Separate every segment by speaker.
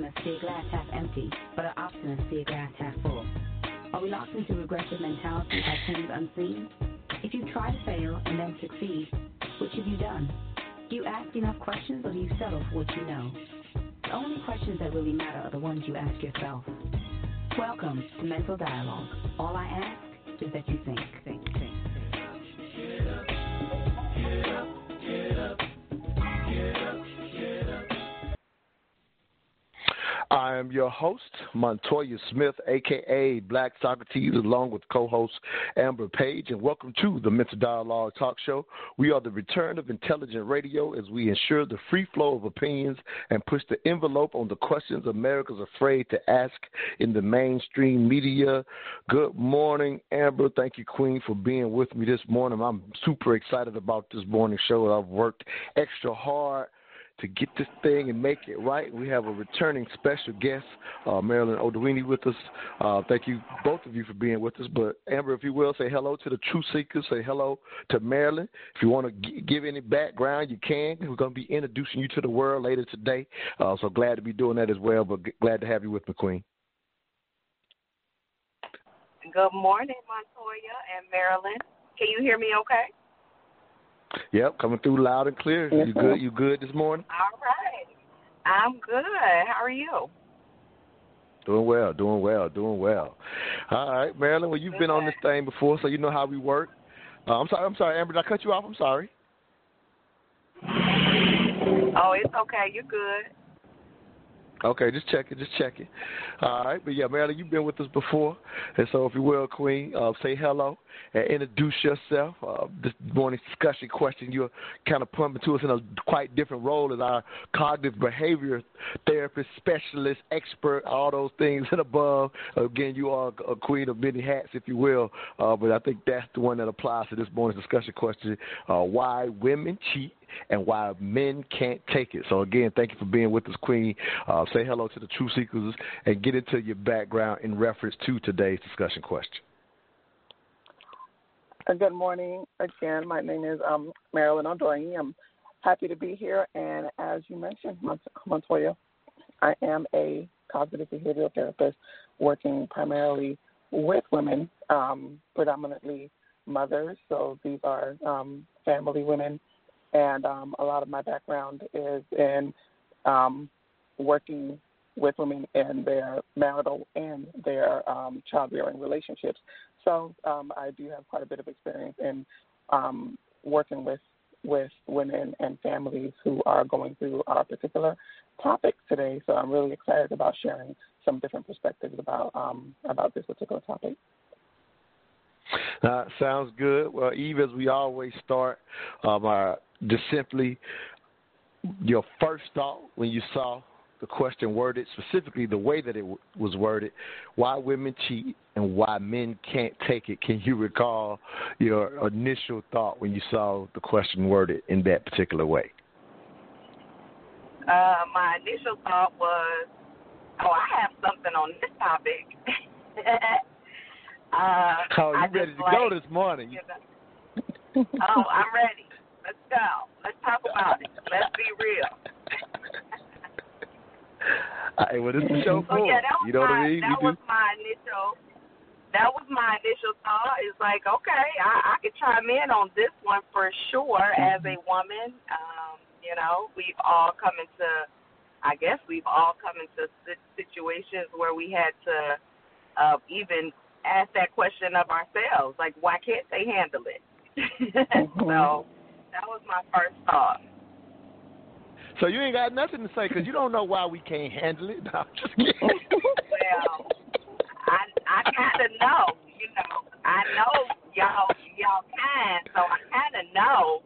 Speaker 1: pessimist see a glass half empty, but an optimist see a glass half full? Are we locked into regressive mentality by things unseen? If you try to fail and then succeed, which have you done? Do you ask enough questions or do you settle for what you know? The only questions that really matter are the ones you ask yourself. Welcome to Mental Dialogue. All I ask is that you think, think, think. Get
Speaker 2: I am your host, Montoya Smith, aka Black Socrates, along with co host Amber Page, and welcome to the Mental Dialogue Talk Show. We are the return of intelligent radio as we ensure the free flow of opinions and push the envelope on the questions America's afraid to ask in the mainstream media. Good morning, Amber. Thank you, Queen, for being with me this morning. I'm super excited about this morning show. I've worked extra hard to get this thing and make it right. We have a returning special guest, uh, Marilyn Odewini, with us. Uh, thank you, both of you, for being with us. But Amber, if you will, say hello to the True Seekers. Say hello to Marilyn. If you want to g- give any background, you can. We're going to be introducing you to the world later today. Uh, so glad to be doing that as well. But g- glad to have you with me, Queen.
Speaker 3: Good morning, Montoya and Marilyn. Can you hear me okay?
Speaker 2: Yep, coming through loud and clear. You good? You good this morning?
Speaker 3: All right. I'm good. How are you?
Speaker 2: Doing well, doing well, doing well. All right, Marilyn. Well, you've been on this thing before, so you know how we work. Uh, I'm sorry. I'm sorry, Amber. Did I cut you off? I'm sorry.
Speaker 3: Oh, it's okay. You're good.
Speaker 2: Okay, just checking, just checking. All right, but yeah, Marilyn, you've been with us before, and so if you will, Queen, uh, say hello and introduce yourself. Uh, this morning's discussion question, you're kind of pumping to us in a quite different role as our cognitive behavior therapist, specialist, expert, all those things and above. Again, you are a queen of many hats, if you will, uh, but I think that's the one that applies to this morning's discussion question: uh, Why women cheat and why men can't take it. So again, thank you for being with us, Queen. Uh, say hello to the True Seekers and get into your background in reference to today's discussion question.
Speaker 4: Uh, good morning again. My name is um, Marilyn Odoi. I'm happy to be here. And as you mentioned, Montoya, I am a cognitive behavioral therapist working primarily with women, um, predominantly mothers. So these are um, family women and um, a lot of my background is in um, working with women in their marital and their um, child rearing relationships. So um, I do have quite a bit of experience in um, working with with women and families who are going through our particular topic today. So I'm really excited about sharing some different perspectives about um, about this particular topic.
Speaker 2: Uh, sounds good. Well, Eve, as we always start um, our just simply your first thought when you saw the question worded, specifically the way that it w- was worded, why women cheat and why men can't take it. Can you recall your initial thought when you saw the question worded in that particular way?
Speaker 3: Uh, my initial thought was, oh, I have something on this topic. uh,
Speaker 2: oh, you ready to
Speaker 3: like,
Speaker 2: go this morning?
Speaker 3: Oh, I'm ready. Let's go. Let's talk about it. Let's be real.
Speaker 2: All right, well, this is the show for
Speaker 3: so, yeah,
Speaker 2: you know
Speaker 3: my,
Speaker 2: what I mean?
Speaker 3: That
Speaker 2: we
Speaker 3: was
Speaker 2: do.
Speaker 3: my initial. that was my initial thought. It's like, okay, I, I could chime in on this one for sure. As a woman, um, you know, we've all come into, I guess we've all come into situations where we had to uh, even ask that question of ourselves, like, why can't they handle it?
Speaker 4: Mm-hmm.
Speaker 3: so that was my first thought.
Speaker 2: So you ain't got nothing to say because you don't know why we can't handle it. No, I'm just kidding.
Speaker 3: well, I I kind of know, you know, I know y'all y'all can, so I kind of know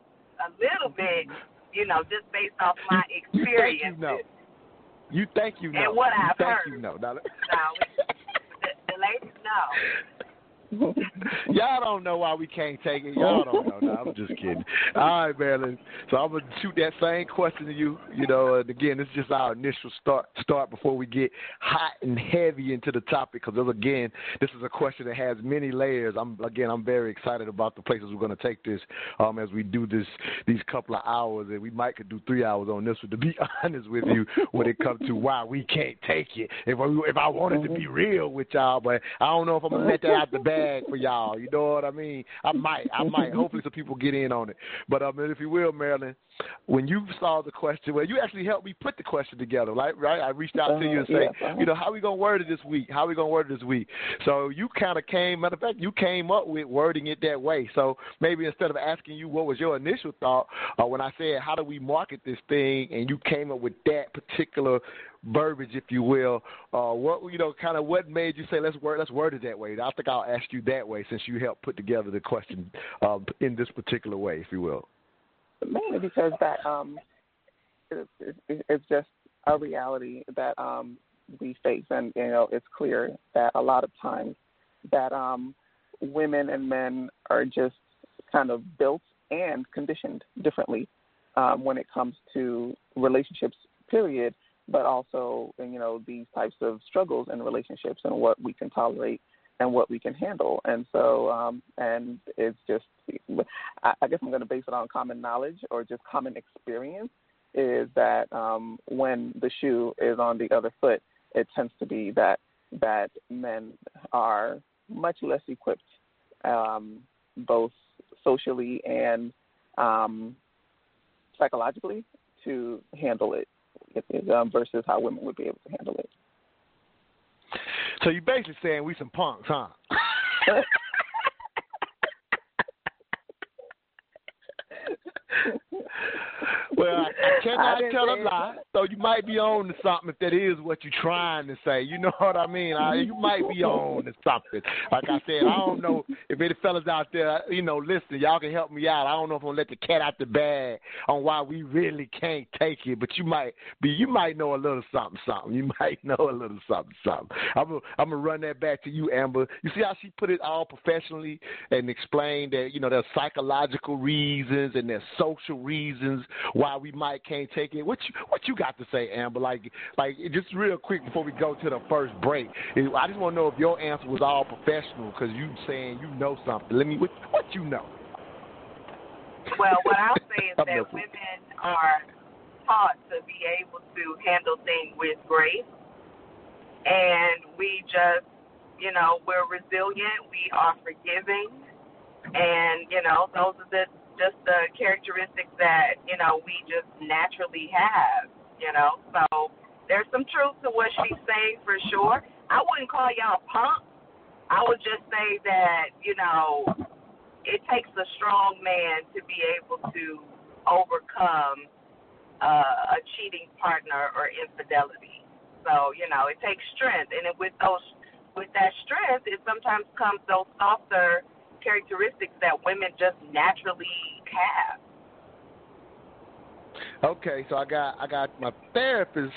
Speaker 3: a little bit, you know, just based off my experience.
Speaker 2: You think you know. You think you know.
Speaker 3: And what
Speaker 2: you
Speaker 3: I've
Speaker 2: think
Speaker 3: heard.
Speaker 2: you know. Now,
Speaker 3: No, the, the ladies know.
Speaker 2: Y'all don't know why we can't take it. Y'all don't know. No, I'm just kidding. All right, Marilyn. So I'm gonna shoot that same question to you. You know, and again, this is just our initial start start before we get hot and heavy into the topic. Because again, this is a question that has many layers. I'm again, I'm very excited about the places we're gonna take this um, as we do this these couple of hours, and we might could do three hours on this one. To be honest with you, when it comes to why we can't take it, if I, if I wanted to be real with y'all, but I don't know if I'm gonna let that out the bag for y'all. You know what I mean? I might, I might. Hopefully, some people get in on it. But um, if you will, Marilyn, when you saw the question, well, you actually helped me put the question together, right? Right? I reached out to you and
Speaker 4: Uh-huh,
Speaker 2: say,
Speaker 4: yes, uh-huh.
Speaker 2: you know, how we gonna word it this week? How we gonna word it this week? So you kind of came. Matter of fact, you came up with wording it that way. So maybe instead of asking you what was your initial thought, uh, when I said how do we market this thing, and you came up with that particular verbiage, if you will, uh, what you know, kind of what made you say let's word let's word it that way? I think I'll ask you that way since you helped put together the question uh, in this particular way, if you will.
Speaker 4: mainly because that um, it, it, it's just a reality that um, we face, and you know it's clear that a lot of times that um, women and men are just kind of built and conditioned differently um, when it comes to relationships, period. But also, you know, these types of struggles in relationships and what we can tolerate and what we can handle. And so, um, and it's just, I, guess I'm going to base it on common knowledge or just common experience. Is that um, when the shoe is on the other foot, it tends to be that that men are much less equipped, um, both socially and um, psychologically, to handle it, it um, versus how women would be able to handle it.
Speaker 2: So you're basically saying we some punks, huh? well, I, I cannot
Speaker 4: didn't
Speaker 2: tell a lie. So you might be on to something if that is what you're trying to say. You know what I mean? I, you might be on to something. Like I said, I don't know if any fellas out there, you know, listen, y'all can help me out. I don't know if I'm gonna let the cat out the bag on why we really can't take it, but you might be, you might know a little something, something. You might know a little something, something. I'm gonna, I'm gonna run that back to you, Amber. You see how she put it all professionally and explained that you know there's psychological reasons and there's social reasons why we might can't take it. What you, what you got to say, Amber? Like like just real quick before we go to the first break, I just want to know if your answer was all professional because you saying you know something. Let me what, what you know.
Speaker 3: Well, what I'll say is that women are taught to be able to handle things with grace, and we just, you know, we're resilient, we are forgiving, and you know, those are the just the characteristics that you know we just naturally have. You know, so there's some truth to what she's saying for sure. I wouldn't call y'all punks. I would just say that you know it takes a strong man to be able to overcome uh, a cheating partner or infidelity. So you know it takes strength, and it, with those with that strength, it sometimes comes those softer characteristics that women just naturally have.
Speaker 2: Okay, so I got I got my therapist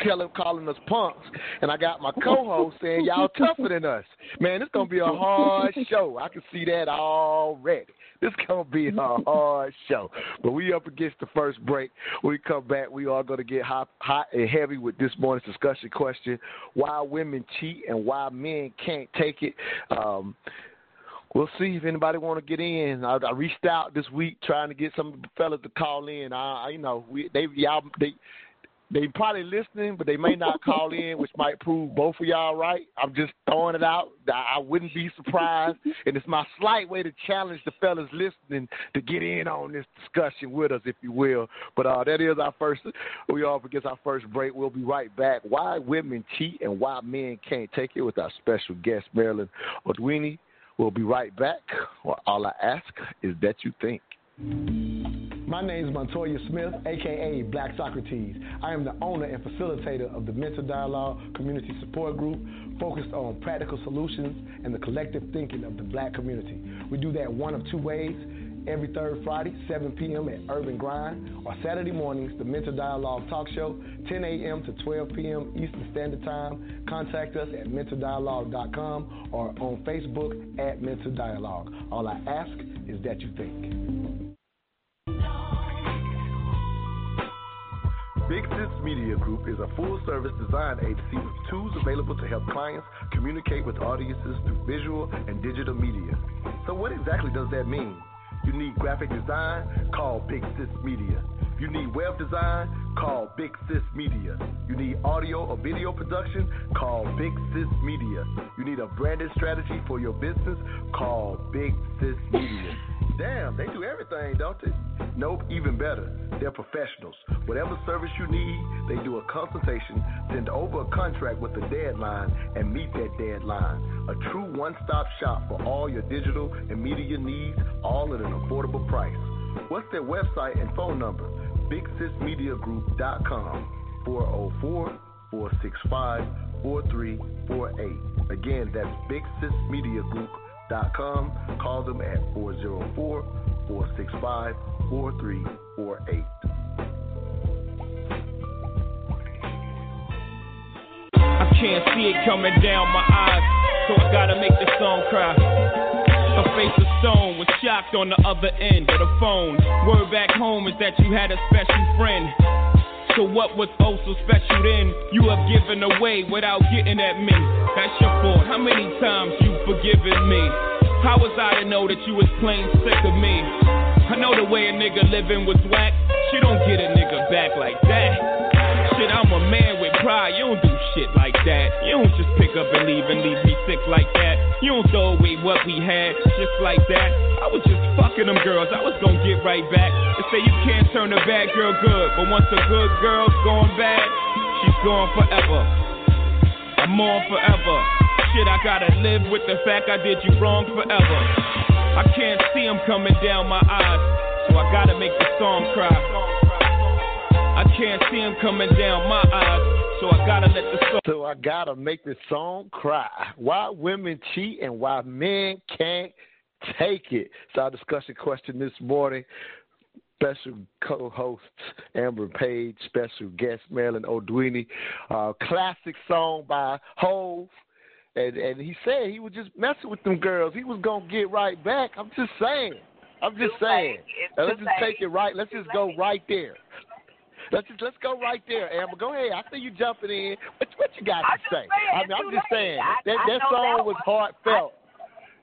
Speaker 2: Kelly calling us punks, and I got my co-host saying y'all tougher than us. Man, it's gonna be a hard show. I can see that already. This gonna be a hard show. But we up against the first break. When we come back, we are gonna get hot, hot and heavy with this morning's discussion question: Why women cheat and why men can't take it. Um, We'll see if anybody want to get in. I, I reached out this week trying to get some fellas to call in. I, I you know, we they y'all they they probably listening, but they may not call in, which might prove both of y'all right. I'm just throwing it out. I wouldn't be surprised, and it's my slight way to challenge the fellas listening to get in on this discussion with us, if you will. But uh, that is our first. We all forget our first break. We'll be right back. Why women cheat and why men can't take it with our special guest Marilyn Odwini. We'll be right back. All I ask is that you think.
Speaker 5: My name is Montoya Smith, aka Black Socrates. I am the owner and facilitator of the Mental Dialogue Community Support Group, focused on practical solutions and the collective thinking of the black community. We do that one of two ways. Every third Friday, 7 p.m. at Urban Grind, or Saturday mornings, the Mental Dialogue Talk Show, 10 a.m. to 12 p.m. Eastern Standard Time. Contact us at mentaldialogue.com or on Facebook at Mental Dialogue. All I ask is that you think.
Speaker 2: Big Sis Media Group is a full service design agency with tools available to help clients communicate with audiences through visual and digital media. So, what exactly does that mean? You need graphic design? Call Big Sis Media. You need web design? Call Big Sis Media. You need audio or video production? Call Big Sis Media. You need a branded strategy for your business? Call Big Sis Media. Damn, they do everything, don't they? Nope, even better. They're professionals. Whatever service you need, they do a consultation, send over a contract with a deadline, and meet that deadline. A true one stop shop for all your digital and media needs, all at an affordable price. What's their website and phone number? BigSisMediaGroup.com 404 465 4348. Again, that's BigSisMediaGroup.com. Call them at 404 465 4348.
Speaker 6: I can't see it coming down my eyes, so I gotta make the song cry. Her face of stone was shocked on the other end of the phone. Word back home is that you had a special friend. So what was oh so special then? You have given away without getting at me. That's your fault. How many times you forgiven me? How was I to know that you was plain sick of me? I know the way a nigga living was whack. She don't get a nigga back like that. Shit, I'm a man with pride. You don't do shit like that. You don't just pick up and leave and leave me sick like that. You don't throw away what we had just like that. I was just fucking them girls. I was gonna get right back. They say you can't turn a bad girl good, but once a good girl's gone bad, she's gone forever. I'm on forever. Shit, I gotta live with the fact I did you wrong forever. I can't see them coming down my eyes, so I gotta make the song cry. I can't see coming down my eyes, so I gotta let the song.
Speaker 2: So I gotta make the song cry. Why women cheat and why men can't take it. It's our discussion question this morning. Special co-host Amber Page, special guest Marilyn Odwini. Uh, classic song by Hov. And, and he said he was just messing with them girls. He was gonna get right back. I'm just saying. I'm just saying.
Speaker 3: late. It's
Speaker 2: Now, let's just take it right. Let's just go right there. Let's just let's go right there, Amber. Go ahead. I see you jumping in. What what you got
Speaker 3: I'm
Speaker 2: to say? I mean, I'm just
Speaker 3: late.
Speaker 2: saying
Speaker 3: I-
Speaker 2: that
Speaker 3: I
Speaker 2: that song
Speaker 3: that
Speaker 2: was heartfelt.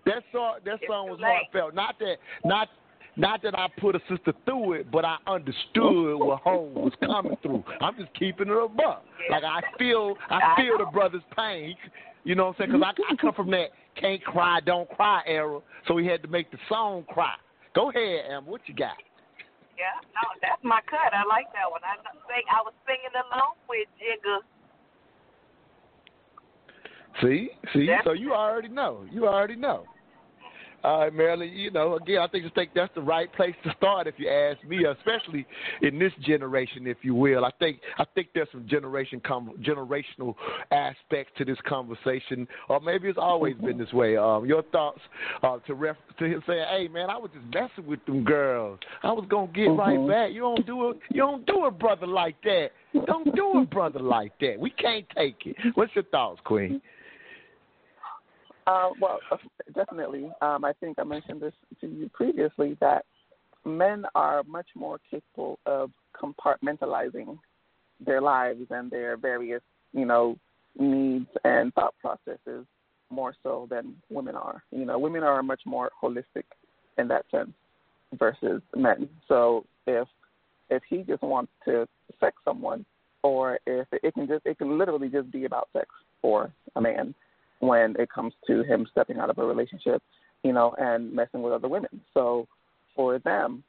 Speaker 2: That song that song was
Speaker 3: late.
Speaker 2: heartfelt. Not that not not that I put a sister through it, but I understood what home was coming through. I'm just keeping it above. Like I feel I
Speaker 3: I
Speaker 2: feel the brother's pain. You know what I'm saying? Because I, I come from that can't cry, don't cry era. So he had to make the song cry. Go ahead, Amber. What you got?
Speaker 3: Yeah, no, that's my cut. I like that one. I sing. I was singing along with Jigga.
Speaker 2: See, see.
Speaker 3: That's-
Speaker 2: So you already know. You already know. All right, Marilyn. You know, again, I think think that's the right place to start, if you ask me, especially in this generation, if you will. I think I think there's some generation com- generational aspects to this conversation, or maybe it's always been this way. Um, your thoughts uh, to ref- to him saying, "Hey, man, I was just messing with them girls. I was gonna get right
Speaker 4: Mhm.
Speaker 2: back. You don't do it. You don't do it, brother like that. Don't do it, brother like that. We can't take it." What's your thoughts, Queen?
Speaker 4: Uh, well, uh, definitely. Um, I think I mentioned this to you previously that men are much more capable of compartmentalizing their lives and their various, you know, needs and thought processes more so than women are. You know, women are much more holistic in that sense versus men. So if if he just wants to sex someone or if it can just it can literally just be about sex for a man when it comes to him stepping out of a relationship, you know, and messing with other women. So for them,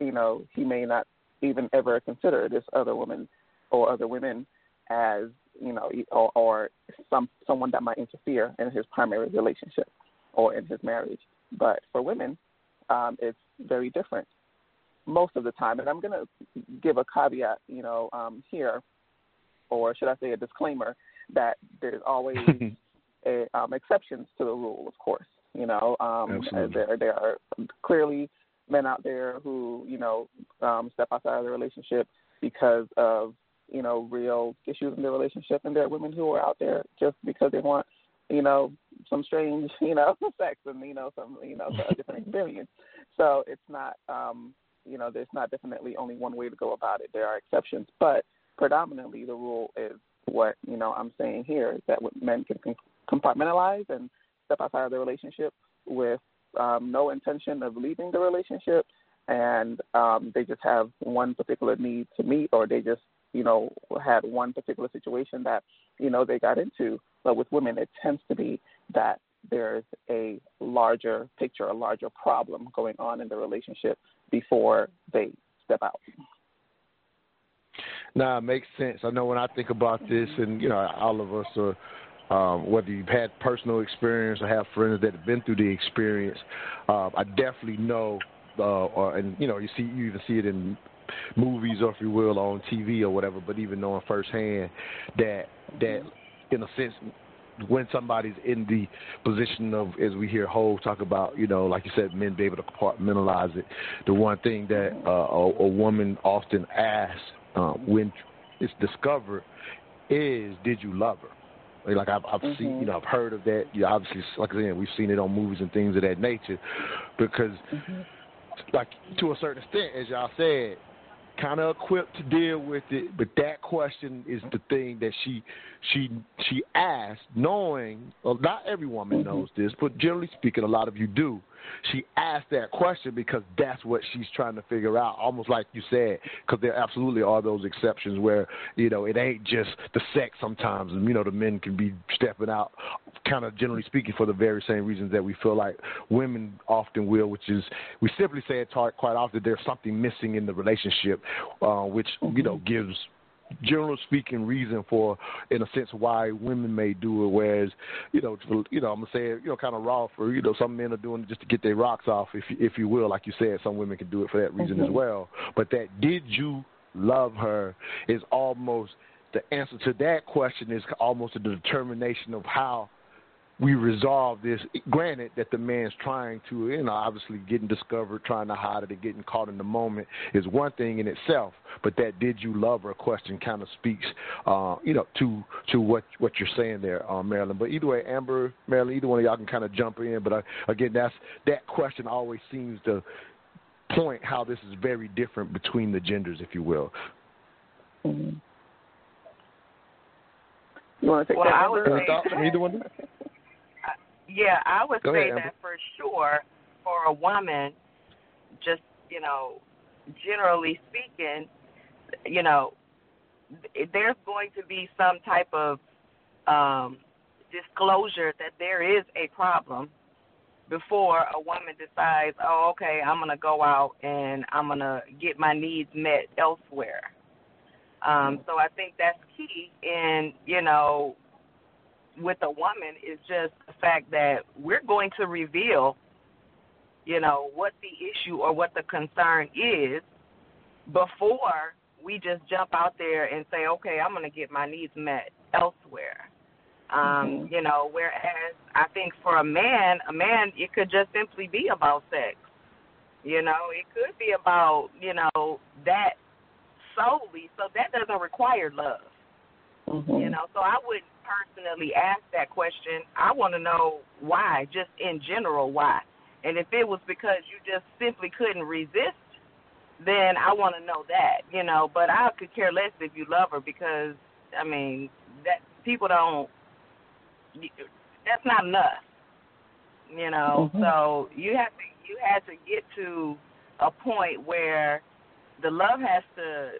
Speaker 4: you know, he may not even ever consider this other woman or other women as you know, or, or some someone that might interfere in his primary relationship or in his marriage. But for women, um, it's very different most of the time. And I'm going to give a caveat, you know, um, here, or should I say a disclaimer, that there's always a, um, exceptions to the rule, of course. You know, um, there there are clearly men out there who you know um, step outside of the relationship because of you know real issues in their relationship, and there are women who are out there just because they want you know some strange you know sex and you know some you know a different experience. So it's not um, you know there's not definitely only one way to go about it. There are exceptions, but predominantly the rule is what you know I'm saying here is that men can compartmentalize and step outside of the relationship with um, no intention of leaving the relationship, and um, they just have one particular need to meet, or they just you know had one particular situation that you know they got into. But with women, it tends to be that there's a larger picture, a larger problem going on in the relationship before they step out.
Speaker 2: Nah, it makes sense. I know when I think about this, and you know, all of us are um, whether you've had personal experience or have friends that have been through the experience, uh, I definitely know, uh, or, and you know, you see, you even see it in movies or if you will on TV or whatever, but even knowing firsthand that that in a sense when somebody's in the position of, as we hear Hov talk about, you know, like you said, men be able to compartmentalize it. The one thing that uh, a, a woman often asks um, when it's discovered is, "Did you love her?" Like I've, I've mm-hmm. seen, you know, I've heard of that. You know, obviously, like I said, we've seen it on movies and things of that nature. Because, mm-hmm. like to a certain extent, as y'all said, kind of equipped to deal with it. But that question is the thing that she she she asked, knowing well, not every woman mm-hmm. knows this, but generally speaking, a lot of you do. She asked that question because that's what she's trying to figure out. Almost like you said, because there absolutely are those exceptions where you know it ain't just the sex sometimes, and you know the men can be stepping out, kind of generally speaking, for the very same reasons that we feel like women often will, which is we simply say it quite often there's something missing in the relationship, uh, which you know mm-hmm. gives general speaking reason for in a sense why women may do it whereas you know you know I'm gonna say it you know kind of raw for you know some men are doing it just to get their rocks off if if you will like you said some women can do it for that reason mm-hmm. as well but that did you love her is almost the answer to that question is almost a determination of how we resolve this. Granted that the man's trying to, you know, obviously getting discovered, trying to hide it, and getting caught in the moment is one thing in itself. But that "did you love her?" question kind of speaks, uh, you know, to to what what you're saying there, uh, Marilyn. But either way, Amber, Marilyn, either one of y'all can kind of jump in. But uh, again, that's that question always seems to point how this is very different between the genders, if you will.
Speaker 4: Mm-hmm. You want to take
Speaker 3: well,
Speaker 4: that?
Speaker 3: I would
Speaker 2: say, either one.
Speaker 3: Yeah, I would
Speaker 2: Go
Speaker 3: say
Speaker 2: ahead,
Speaker 3: that for sure for a woman, just, you know, generally speaking, you know, there's going to be some type of um, disclosure that there is a problem before a woman decides, oh, okay, I'm going to go out and I'm going to get my needs met elsewhere. Um, so I think that's key in, you know, with a woman is just the fact that we're going to reveal, you know, what the issue or what the concern is before we just jump out there and say, okay, I'm going to get my needs met elsewhere. Um, mm-hmm. You know, whereas I think for a man, a man, it could just simply be about sex. You know, it could be about, you know, that solely. So that doesn't require love.
Speaker 4: Mm-hmm.
Speaker 3: You know, so I wouldn't personally ask that question. I want to know why, just in general, why. And if it was because you just simply couldn't resist, then I want to know that, you know. But I could care less if you love her because, I mean, that people don't. That's not enough, you know.
Speaker 4: Mm-hmm.
Speaker 3: So you have to you had to get to a point where the love has to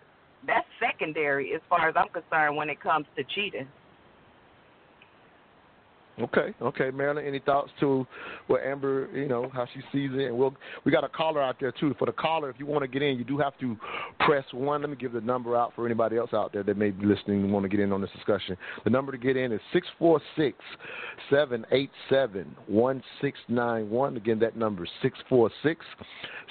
Speaker 3: that's secondary as far as I'm concerned when it comes to cheating.
Speaker 2: Okay, okay, Marilyn. Any thoughts to what Amber, you know, how she sees it? And we'll we got a caller out there too. For the caller, if you want to get in, you do have to press one. Let me give the number out for anybody else out there that may be listening and want to get in on this discussion. The number to get in is six four six seven eight seven one six nine one. Again, that number six four six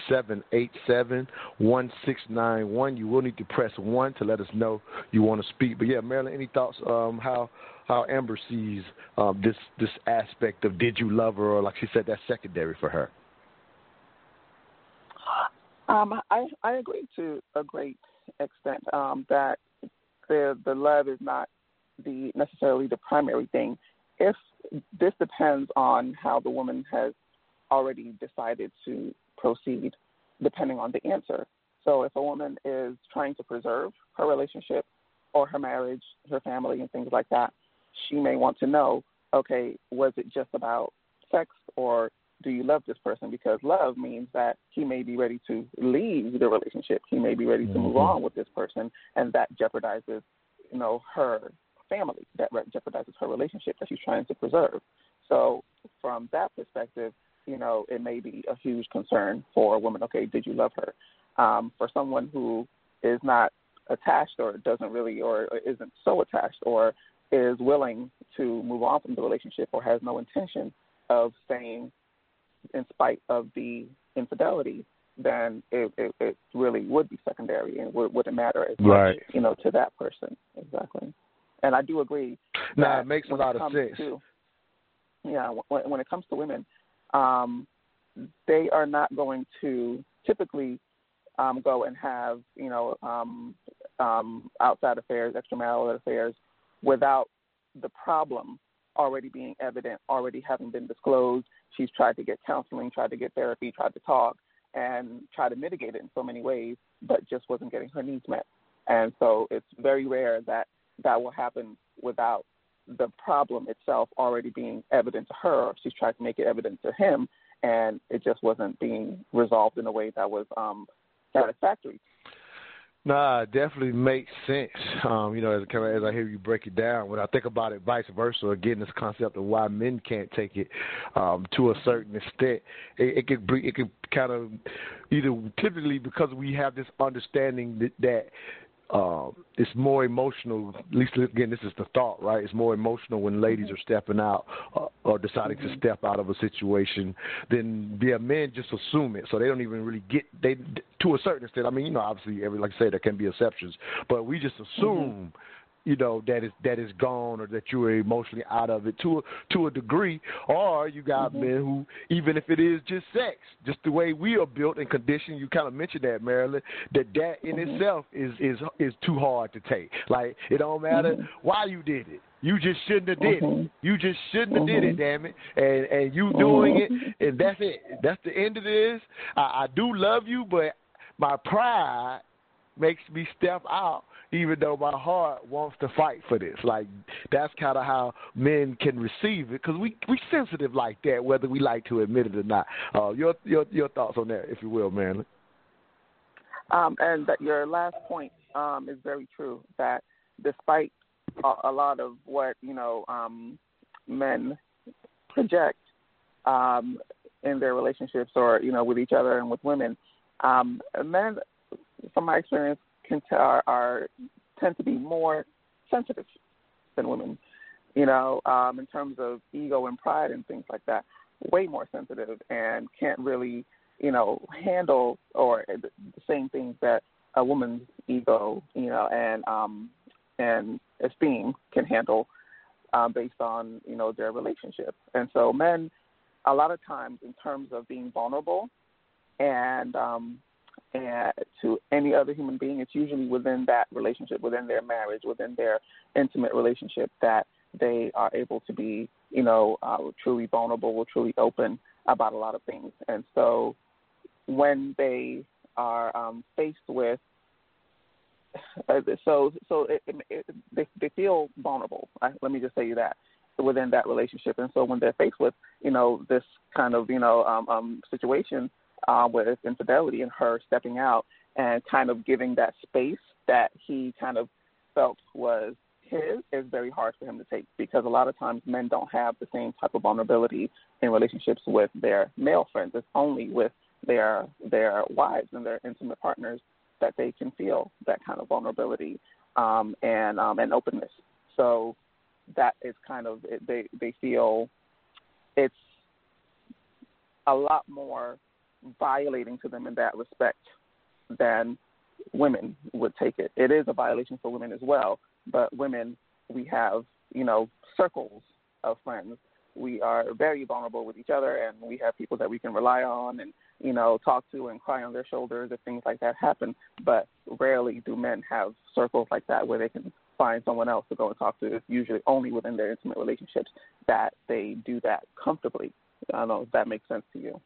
Speaker 2: seven eight seven one six nine one. You will need to press one to let us know you want to speak. But yeah, Marilyn, any thoughts um, how how Amber sees um, this this aspect of did you love her or like she said that's secondary for her.
Speaker 4: Um, I I agree to a great extent um, that the the love is not the necessarily the primary thing. If this depends on how the woman has already decided to proceed, depending on the answer. So if a woman is trying to preserve her relationship or her marriage, her family, and things like that, she may want to know, okay, was it just about sex or do you love this person? Because love means that he may be ready to leave the relationship. He may be ready to move on with this person, and that jeopardizes, you know, her family. That jeopardizes her relationship that she's trying to preserve. So, from that perspective, you know, it may be a huge concern for a woman. Okay, did you love her? Um, for someone who is not attached or doesn't really or isn't so attached or is willing to move on from the relationship or has no intention of staying in spite of the infidelity, then it, it, it really would be secondary and would, wouldn't matter as
Speaker 2: right.
Speaker 4: much, you know, to that person. Exactly. And I do agree.
Speaker 2: No, it makes a lot of sense.
Speaker 4: To, yeah, when, when it comes to women, um, they are not going to typically um, go and have, you know, um, um, outside affairs, extramarital affairs without the problem already being evident, already having been disclosed. She's tried to get counseling, tried to get therapy, tried to talk, and try to mitigate it in so many ways, but just wasn't getting her needs met. And so it's very rare that that will happen without the problem itself already being evident to her. She's tried to make it evident to him, and it just wasn't being resolved in a way that was um, satisfactory.
Speaker 2: Nah, it definitely makes sense. Um, you know, as, as I hear you break it down, when I think about it, vice versa, again, this concept of why men can't take it um, to a certain extent, it, it could be, it could kind of either typically because we have this understanding that, that um, it's more emotional. At least again, this is the thought, right? It's more emotional when ladies are stepping out uh, or deciding mm-hmm. to step out of a situation than yeah, men just assume it, so they don't even really get they to a certain extent. I mean, you know, obviously, every like I say, there can be exceptions, but we just assume. Mm-hmm you know that is that is gone or that you are emotionally out of it to a to a degree or you got mm-hmm. men who even if it is just sex just the way we are built and conditioned you kind of mentioned that Marilyn that that in mm-hmm. itself is is is too hard to take like it don't matter mm-hmm. why you did it you just shouldn't have did it.
Speaker 4: Mm-hmm.
Speaker 2: You just shouldn't have did it, mm-hmm. damn it. And and you doing it,
Speaker 4: mm-hmm.
Speaker 2: and that's it. That's the end of this. I, I do love you, but my pride makes me step out even though my heart wants to fight for this. Like that's kind of how men can receive it because we we sensitive like that, whether we like to admit it or not. Uh, your your your thoughts on that, if you will, man.
Speaker 4: Um, and that your last point um, is very true. That despite a, a lot of what you know um, men project um, in their relationships, or you know, with each other and with women, um, men, from my experience, can t- are, are tend to be more sensitive than women. You know, um, in terms of ego and pride and things like that, way more sensitive and can't really, you know, handle or the same things that a woman's ego, you know, and um, and esteem can handle uh, based on you know their relationship. And so men, a lot of times, in terms of being vulnerable and um, to any other human being, it's usually within that relationship, within their marriage, within their intimate relationship that they are able to be, you know, uh, truly vulnerable, truly open about a lot of things. And so when they are um, faced with uh, so so it, it, they they feel vulnerable. I, let me just say you that within that relationship, and so when they're faced with you know this kind of you know um, um, situation, uh, with infidelity and her stepping out, and kind of giving that space that he kind of felt was his is very hard for him to take because a lot of times men don't have the same type of vulnerability in relationships with their male friends. It's only with their their wives and their intimate partners that they can feel that kind of vulnerability um, and um, and openness. So that is kind of they they feel it's a lot more violating to them in that respect than women would take it. It is a violation for women as well, but women we have you know circles of friends. We are very vulnerable with each other, and we have people that we can rely on and you know talk to and cry on their shoulders if things like that happen. But rarely do men have circles like that where they can find someone else to go and talk to. It's usually only within their intimate relationships that they do that comfortably. I don't know if that makes sense to you.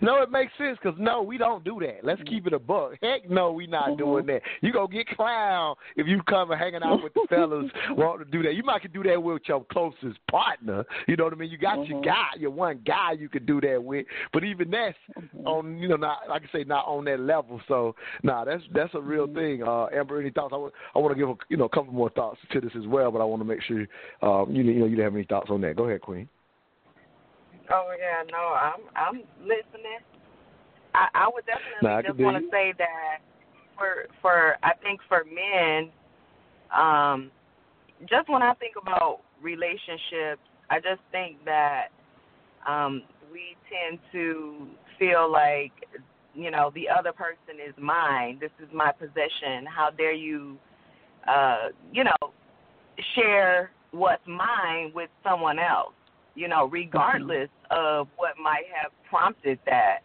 Speaker 2: No, it makes sense because no, we don't do that. Let's keep it a buck. Heck, no, we not
Speaker 4: mm-hmm.
Speaker 2: doing that. You gonna get clown if you come and hanging out with the fellas want to do that. You might can do that with your closest partner. You know what I mean? You got
Speaker 4: mm-hmm.
Speaker 2: your guy, your one guy you could do that with. But even that's
Speaker 4: mm-hmm.
Speaker 2: on you know not like I say not on that level. So nah, that's that's a real
Speaker 4: mm-hmm.
Speaker 2: thing. Uh, Amber, any thoughts? I want I want to give a, you know a couple more thoughts to this as well, but I want to make sure um, you you know you didn't have any thoughts on that. Go ahead, Queen.
Speaker 3: Oh yeah, no, I'm I'm listening. I, I would definitely just want to say that for for I think for men, um, just when I think about relationships, I just think that um, we tend to feel like you know the other person is mine. This is my possession. How dare you, uh, you know, share what's mine with someone else? You know, regardless of what might have prompted that.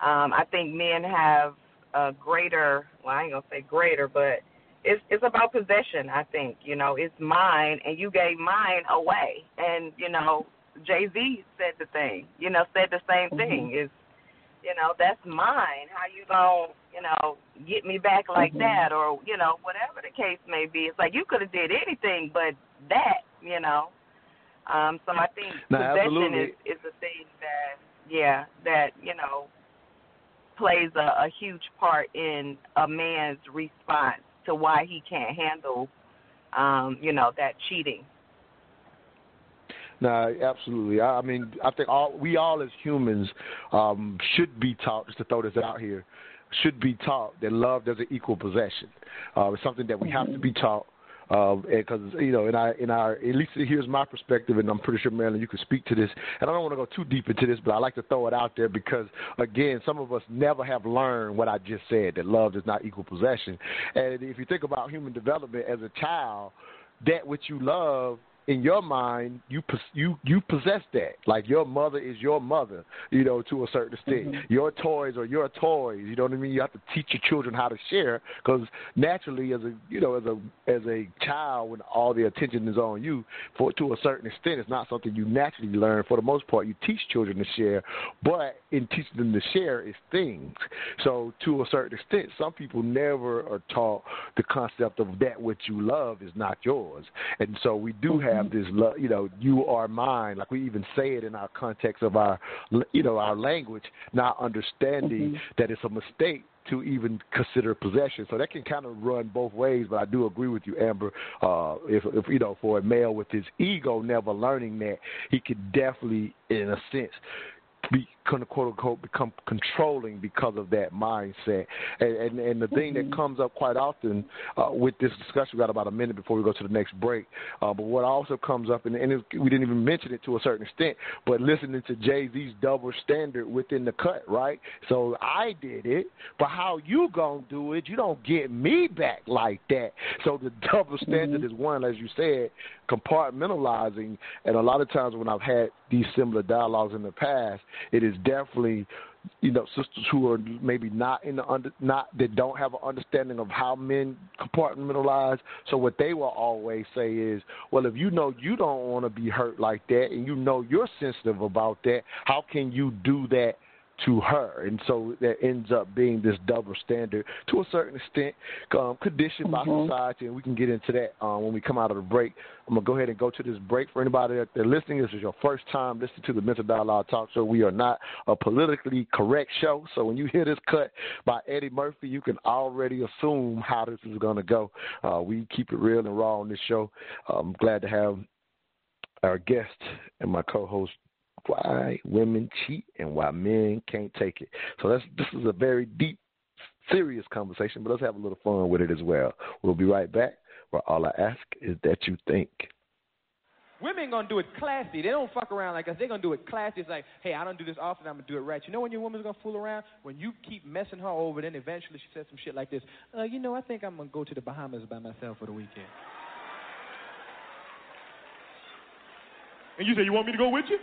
Speaker 3: Um, I think men have a greater, well, I ain't gonna say greater, but it's it's about possession. I think you know it's mine, and you gave mine away, and you know Jay Z said the thing, you know, said the same
Speaker 4: mm-hmm.
Speaker 3: thing. Is you know that's mine. How you gonna you know get me back like
Speaker 4: mm-hmm.
Speaker 3: that, or you know whatever the case may be? It's like you could have did anything but that, you know. Um, so I think
Speaker 2: no,
Speaker 3: possession
Speaker 2: absolutely.
Speaker 3: is is a thing that yeah that you know plays a, a huge part in a man's response to why he can't handle, um, you know, that cheating.
Speaker 2: No, absolutely. I, I mean, I think all we all as humans um, should be taught. Just to throw this out here, should be taught that love doesn't equal possession. Uh, it's something that we have to be taught because uh, you know, in our in our at least here's my perspective, and I'm pretty sure Marilyn, you can speak to this. And I don't want to go too deep into this, but I like to throw it out there because again, some of us never have learned what I just said that love does not equal possession. And if you think about human development as a child, that which you love in your mind, you you you possess that. Like your mother is your mother, you know, to a certain extent. Mm-hmm. Your toys are your toys. You know what I mean? You have to teach your children how to share because naturally, as a you know, as a as a child, when all the attention is on you, for to a certain extent, it's not something you naturally learn. For the most part, you teach children to share, but in teaching them to share is things. So to a certain extent, some people never are taught the concept of that which you love is not yours, and so we do have have this love, you know, you are mine. Like we even say it in our context of our, you know, our language, not understanding mm-hmm. that it's a mistake to even consider possession. So that can kind of run both ways. But I do agree with you, Amber. Uh, if, if you know, for a male with his ego never learning that, he could definitely, in a sense, be quote unquote become controlling because of that mindset. And and, and the thing
Speaker 4: mm-hmm.
Speaker 2: that comes up quite often uh, with this discussion, we got about a minute before we go to the next break. Uh, but what also comes up, and, and it, we didn't even mention it to a certain extent, but listening to Jay Z's double standard within the cut, right? So I did it, but how you gonna do it? You don't get me back like that. So the double standard
Speaker 4: mm-hmm.
Speaker 2: is one, as you said, compartmentalizing. And a lot of times when I've had these similar dialogues in the past, it is definitely you know sisters who are maybe not in the under not that don't have an understanding of how men compartmentalize. So what they will always say is well if you know you don't want to be hurt like that and you know you're sensitive about that how can you do that to her, and so that ends up being this double standard to a certain extent, um, conditioned by
Speaker 4: Mhm.
Speaker 2: society, and we can get into that um, when we come out of the break. I'm gonna go ahead and go to this break for anybody that they're listening. This is your first time listening to the Mental Dialogue Talk Show. We are not a politically correct show, so when you hear this cut by Eddie Murphy, you can already assume how this is gonna go. Uh, we keep it real and raw on this show. I'm glad to have our guest and my co-host why women cheat and why men can't take it. So that's this is a very deep, serious conversation, but let's have a little fun with it as well. We'll be right back. Where all I ask is that you think.
Speaker 7: Women gonna do it classy. They don't fuck around like us. They're gonna do it classy. It's like, hey, I don't do this often. I'm gonna do it right. You know when your woman's gonna fool around? When you keep messing her over, then eventually she says some shit like this. Uh, you know, I think I'm gonna go to the Bahamas by myself for the weekend. And you say you want me to go with you?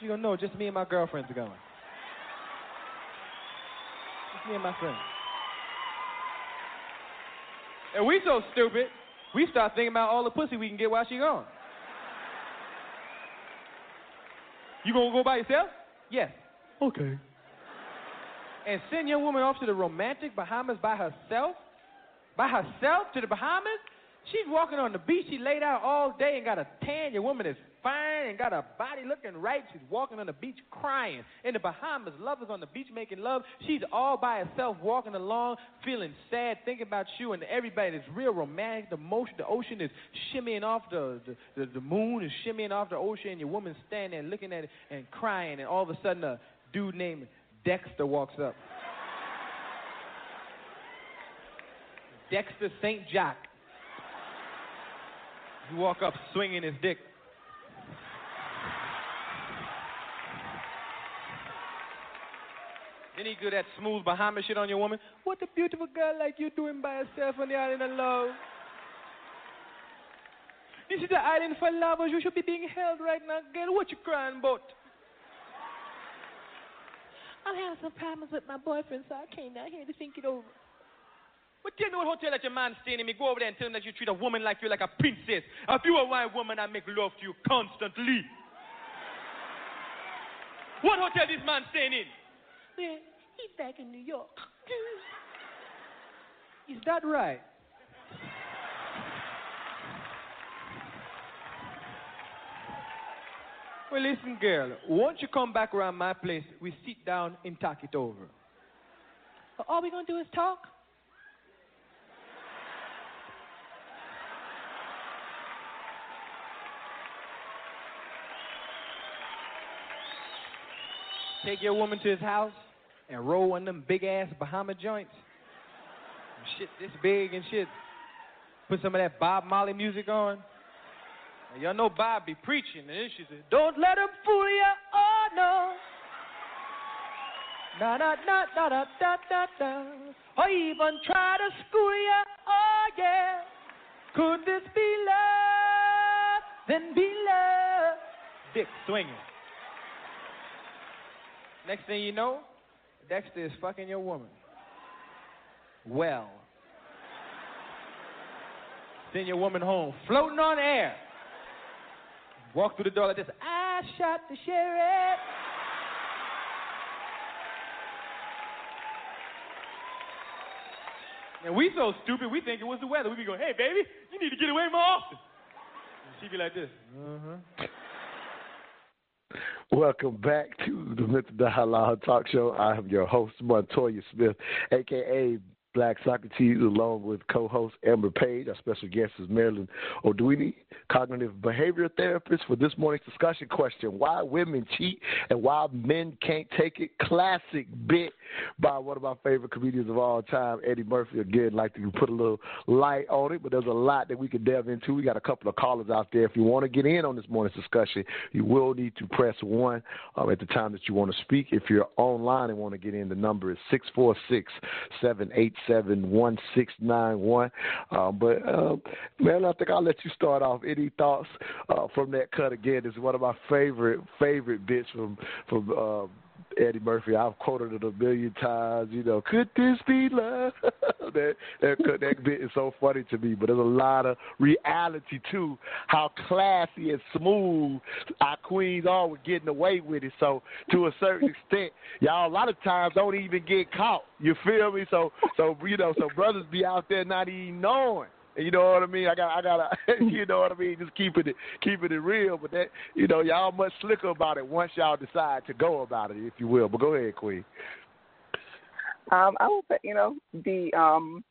Speaker 7: She gonna no, just me and my girlfriends are going. Just me and my friends. And we so stupid, we start thinking about all the pussy we can get while she gone. You gonna go by yourself? Yes. Okay. And send your woman off to the romantic Bahamas by herself? By herself to the Bahamas? She's walking on the beach. She laid out all day and got a tan. Your woman is fine and got her body looking right. She's walking on the beach crying. In the Bahamas, lovers on the beach making love. She's all by herself walking along, feeling sad, thinking about you and everybody. It's real romantic. The motion, the ocean is shimmying off the, the, the, the moon is shimmying off the ocean. And your woman's standing there looking at it and crying. And all of a sudden, a dude named Dexter walks up. Dexter St. Jack. He walk up swinging his dick. Then good at smooth Bahama shit on your woman. What a beautiful girl like you doing by herself on the island alone? This is the island for lovers. You should be being held right now, girl. What you crying about? I'm having some problems with my boyfriend, so I came down here to think it over. But you know what hotel that your man's staying in? Me go over there and tell him that you treat a woman like you like a princess. If you a white woman, I make love to you constantly. What hotel this man staying in? Yeah, he's back in New York. Is that right? Well, listen, girl. Once you come back around my place, we sit down and talk it over. All we're gonna do is talk. Take your woman to his house and roll one them big ass Bahama joints. Shit this big and shit. Put some of that Bob Marley music on. And y'all know Bob be preaching, and then she says, Don't let him fool ya, oh no. Na na na na da da da da. Or even try to school ya, oh yeah. Could this be love? Then be love. Dick swinging. Next thing you know, Dexter is fucking your woman. Well. Send your woman home, floating on air. Walk through the door like this. I shot the sheriff. And we so stupid, we think it was the weather. We be going, hey, baby, you need to get away more often. And she be like this. Uh-huh.
Speaker 2: Welcome back to the Mental Dialogue Talk Show. I am your host, Montoya Smith, aka Black Socrates, along with co-host Amber Page. Our special guest is Marilyn Oduini, cognitive behavioral therapist, for this morning's discussion question: Why women cheat and why men can't take it? Classic bit by one of my favorite comedians of all time, Eddie Murphy. Again, like to put a little light on it, but there's a lot that we can delve into. We got a couple of callers out there. If you want to get in on this morning's discussion, you will need to press one um, at the time that you want to speak. If you're online and want to get in, the number is six four six seven one six nine one. Um, but um, man, I think I'll let you start off. Any thoughts uh, from that cut? Again, it's one of my favorite favorite bits from from. Uh, Eddie Murphy. I've quoted it a million times. You know, could this be love? that that that bit is so funny to me. But there's a lot of reality to how classy and smooth our queens are with getting away with it. So to a certain extent, y'all a lot of times don't even get caught. You feel me? So so you know so brothers be out there not even knowing. You know what I mean? I got, I got, you know what I mean? Just keeping it, keeping it real. But that, you know, y'all much slicker about it once y'all decide to go about it, if you will. But go ahead, Queen.
Speaker 4: Um, I would say, you know, the um,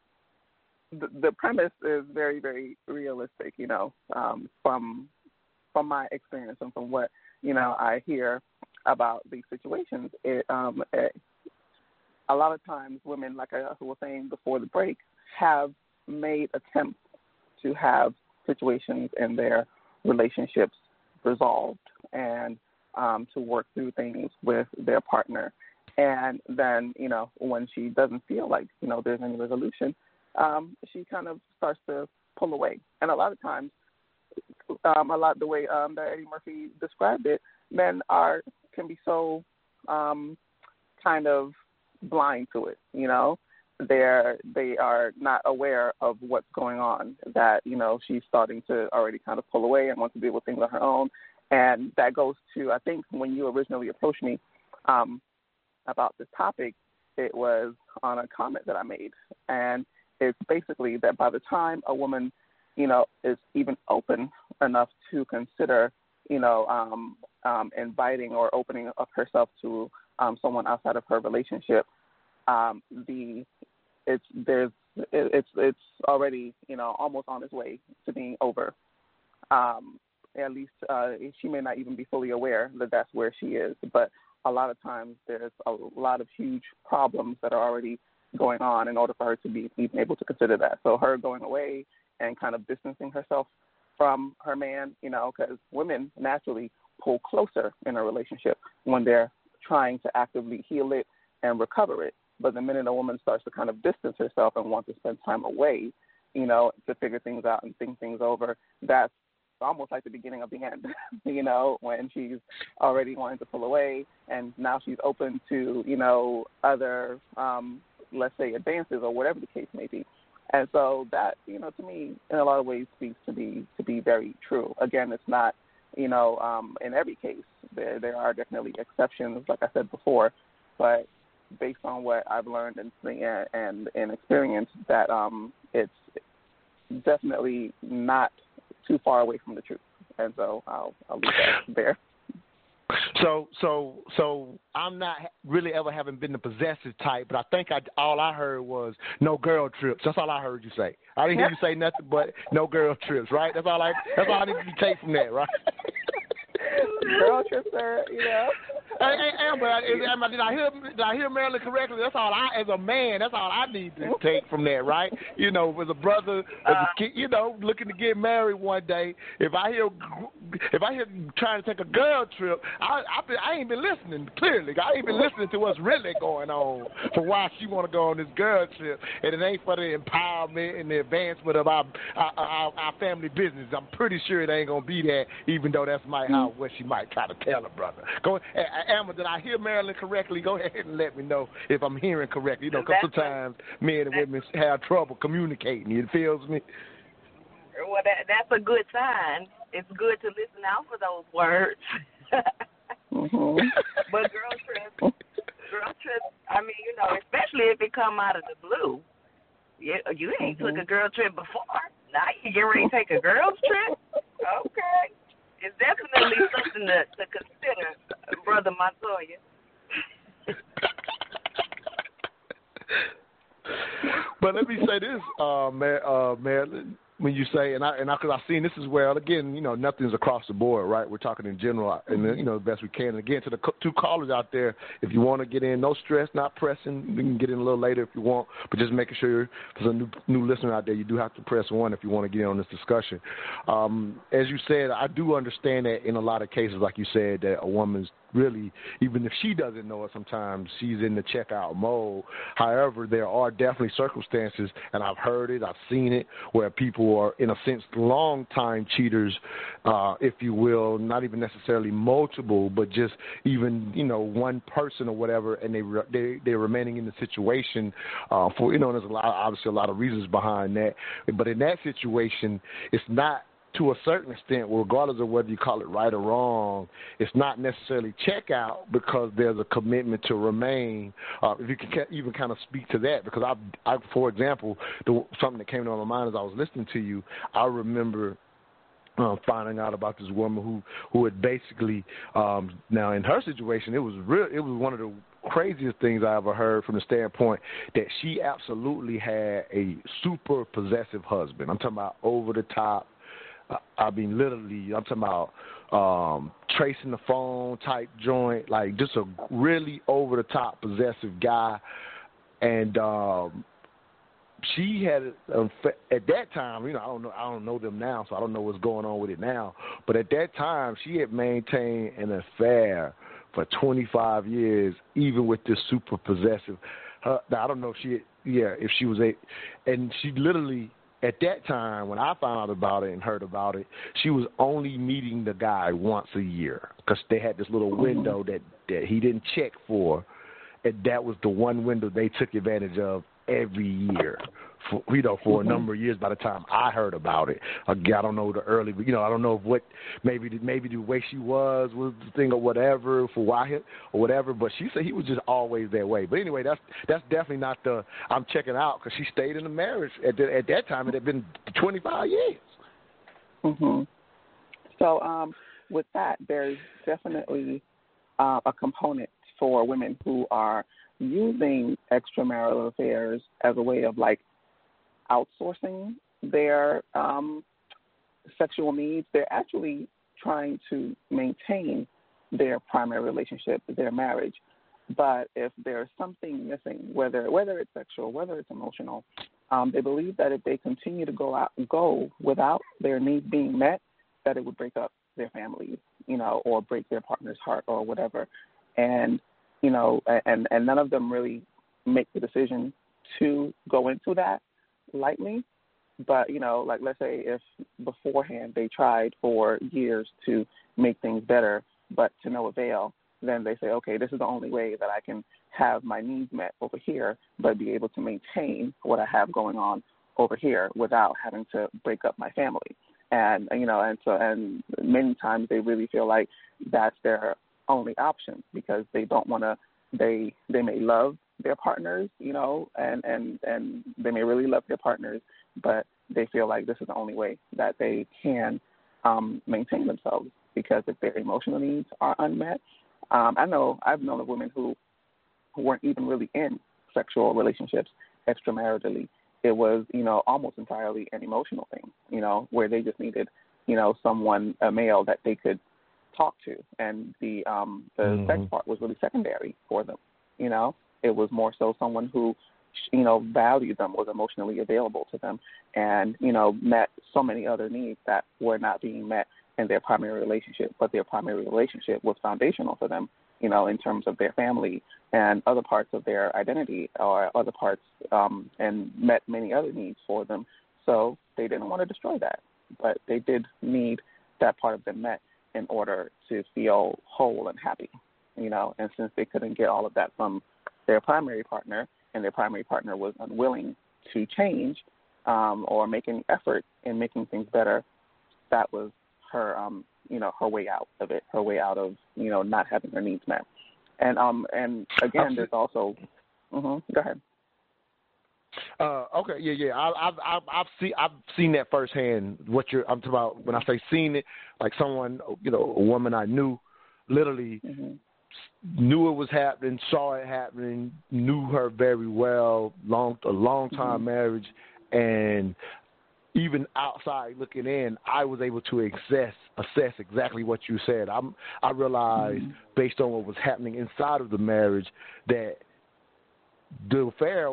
Speaker 4: the, the premise is very, very realistic. You know, um, from from my experience and from what you know I hear about these situations, it, um, it, a lot of times women, like I was saying before the break, have made attempts to have situations in their relationships resolved and um, to work through things with their partner. And then, you know, when she doesn't feel like, you know, there's any resolution, um, she kind of starts to pull away. And a lot of times, um, a lot the way um, that Eddie Murphy described it, men are can be so um, kind of blind to it, you know. They're they are not aware of what's going on. That you know she's starting to already kind of pull away and want to deal with things on her own, and that goes to I think when you originally approached me, um, about this topic, it was on a comment that I made, and it's basically that by the time a woman, you know, is even open enough to consider, you know, um, um, inviting or opening up herself to um, someone outside of her relationship, um, the it's there's it's it's already you know almost on its way to being over. Um, at least uh, she may not even be fully aware that that's where she is, but a lot of times there's a lot of huge problems that are already going on in order for her to be even able to consider that. So her going away and kind of distancing herself from her man, you know, because women naturally pull closer in a relationship when they're trying to actively heal it and recover it. But the minute a woman starts to kind of distance herself and want to spend time away, you know, to figure things out and think things over, that's almost like the beginning of the end, you know, when she's already wanting to pull away and now she's open to, you know, other, um, let's say, advances or whatever the case may be. And so that, you know, to me, in a lot of ways, speaks to be to be very true. Again, it's not, you know, um, in every case. There there are definitely exceptions, like I said before, but based on what I've learned and and and experienced that um, it's definitely not too far away from the truth. And so I'll I'll leave that there.
Speaker 2: So so so I'm not really ever having been the possessive type, but I think I all I heard was no girl trips. That's all I heard you say. I didn't hear you say nothing but no girl trips, right? That's all I that's all I need to take from that, right?
Speaker 4: girl trips are, you know.
Speaker 2: Amber, Amber, did I hear did I hear Marilyn correctly? That's all I, as a man, that's all I need to take from that, right? You know, as a brother, as a uh. kid, you know, looking to get married one day. If I hear if I hear trying to take a girl trip, I I, been, I ain't been listening clearly. I ain't been listening to what's really going on for why she want to go on this girl trip, and it ain't for the empowerment and the advancement of our our, our, our family business. I'm pretty sure it ain't gonna be that, even though that's my how hmm. what she might try to tell her brother. Go, Amber, did I hear Marilyn correctly? Go ahead and let me know if I'm hearing correctly. You know, because sometimes men and women have trouble communicating. It feels me.
Speaker 3: Well, that, that's a good sign. It's good to listen out for those words.
Speaker 4: mm-hmm.
Speaker 3: But girl trips, girl trips. I mean, you know, especially if it come out of the blue. You, you ain't mm-hmm. took a girl trip before. Now you get ready to take a girl's trip. Okay it's definitely something to, to consider, Brother Montoya.
Speaker 2: but let me say this, uh, uh, when you say, and I and I because I've seen this as well. Again, you know, nothing's across the board, right? We're talking in general, uh, and uh, mm-hmm. you know, the best we can. And again, to the two callers out there, if you want to get in, no stress, not pressing. You can get in a little later if you want, but just making sure there's a new new listener out there. You do have to press one if you want to get in on this discussion. Um, as you said, I do understand that in a lot of cases, like you said, that a woman's really, even if she doesn't know it, sometimes she's in the checkout mode. However, there are definitely circumstances, and I've heard it, I've seen it, where people are, in a sense, long time cheaters, uh, if you will, not even necessarily multiple, but just even you know one person or whatever, and they they they're remaining in the situation uh, for you know. There's a lot, obviously, a lot of reasons behind that, but in that situation, it's not to a certain extent, regardless of whether you call it right or wrong, it's not necessarily check out because there's a commitment to remain. Uh, if you can even kind of speak to that, because I, I for example, the, something that came to my mind as I was listening to you, I remember uh, finding out about this woman who who had basically um, now in her situation it was real it was one of the craziest things I ever heard from the standpoint that she absolutely had a super possessive husband. I'm talking about over the top I mean, literally, I'm talking about um, tracing the phone type joint, like just a really over the top possessive guy. And um, she had at that time, you know, I don't know, I don't know them now, so I don't know what's going on with it now. But at that time, she had maintained an affair for 25 years, even with this super possessive. Her, I don't know if she, yeah, if she was a, and she literally at that time, when I found out about it and heard about it, she was only meeting the guy once a year because they had this little mm-hmm. window that that he didn't check for, and that was the one window they took advantage of every year for you know for mm-hmm. a number of years. By the time I heard about it, again, I don't know the early, but you know I don't know what maybe maybe the way she was was the thing or whatever for why or whatever. But she said he was just always that way. But anyway, that's that's definitely not the I'm checking out because she stayed in the marriage at the, at that time. It had been 25 years.
Speaker 4: Mhm. So um, with that, there's definitely uh, a component for women who are using extramarital affairs as a way of like outsourcing their um, sexual needs. They're actually trying to maintain their primary relationship, their marriage. But if there's something missing, whether whether it's sexual, whether it's emotional, um, they believe that if they continue to go out go without their needs being met, that it would break up their family, you know, or break their partner's heart or whatever. And you know, and and none of them really make the decision to go into that lightly. But you know, like let's say if beforehand they tried for years to make things better, but to no avail, then they say, okay, this is the only way that I can have my needs met over here, but be able to maintain what I have going on over here without having to break up my family. And you know, and so and many times they really feel like that's their only option because they don't want to. They they may love their partners, you know, and and and they may really love their partners, but they feel like this is the only way that they can um, maintain themselves because if their emotional needs are unmet, um, I know I've known of women who who weren't even really in sexual relationships extramaritally. It was, you know, almost entirely an emotional thing, you know, where they just needed, you know, someone, a male that they could talk to, and the um the mm-hmm. sex part was really secondary for them. You know, it was more so someone who you know valued them, was emotionally available to them, and you know met so many other needs that were not being met in their primary relationship, but their primary relationship was foundational for them. You know, in terms of their family and other parts of their identity, or other parts, um, and met many other needs for them. So they didn't want to destroy that, but they did need that part of them met in order to feel whole and happy, you know. And since they couldn't get all of that from their primary partner, and their primary partner was unwilling to change um, or make any effort in making things better, that was her, um, you know, her way out of it, her way out of you know not having her needs met. And um and again, there's also, mm-hmm, go ahead.
Speaker 2: Uh, okay, yeah, yeah. I, I've I've I've seen I've seen that firsthand. What you're I'm talking about when I say seen it, like someone you know a woman I knew, literally mm-hmm. Knew it was happening, saw it happening, knew her very well, long a long time mm-hmm. marriage, and even outside looking in, I was able to assess assess exactly what you said. I'm I realized mm-hmm. based on what was happening inside of the marriage that the affair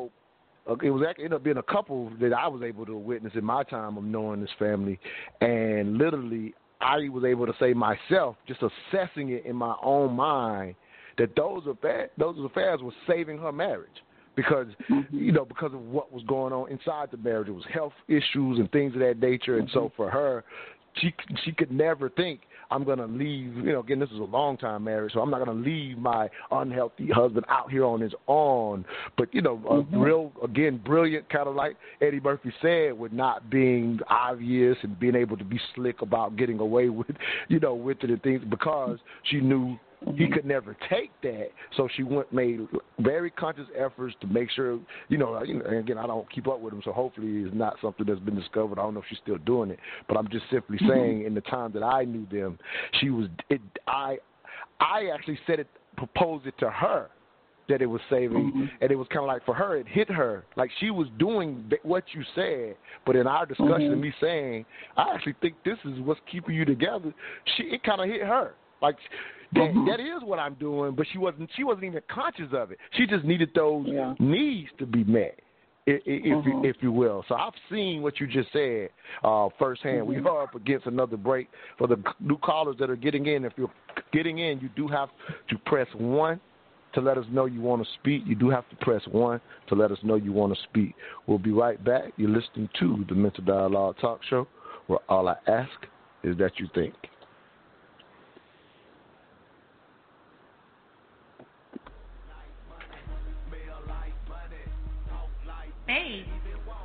Speaker 2: it was actually ended up being a couple that I was able to witness in my time of knowing this family, and literally I was able to say myself, just assessing it in my own mind, that those affairs, those affairs were saving her marriage because
Speaker 4: Mm-hmm.
Speaker 2: you know because of what was going on inside the marriage. It was health issues and things of that nature, and
Speaker 4: Mm-hmm.
Speaker 2: so for her, she she could never think I'm gonna leave. You know, again, this is a long time marriage, so I'm not gonna leave my unhealthy husband out here on his own. But you know,
Speaker 4: Mm-hmm.
Speaker 2: a real again brilliant, kind of like Eddie Murphy said, with not being obvious and being able to be slick about getting away with, you know, with it and things because she knew he could never take that. So she went made very conscious efforts to make sure, you know, you know, again, I don't keep up with him, so hopefully it's not something that's been discovered. I don't know if she's still doing it, but I'm just simply mm-hmm. saying, in the time that I knew them, she was. It, I, I actually said it, proposed it to her that it was saving, mm-hmm. and it was kind of like for her, it hit her like she was doing what you said, but in our discussion, and me saying, I actually think this is what's keeping you together. She, it kind of hit her like that, that is what I'm doing, but she wasn't. She wasn't even conscious of it. She just needed those
Speaker 4: Yeah.
Speaker 2: needs to be met. i- i- If you,
Speaker 4: Mhm.
Speaker 2: if you will, so I've seen what you just said uh, firsthand. We are up against another break for the new callers that are getting in. If you're getting in, you do have to press one to let us know you want to speak. You do have to press one to let us know you want to speak. We'll be right back. You're listening to the Mental Dialogue Talk Show, where all I ask is that you think.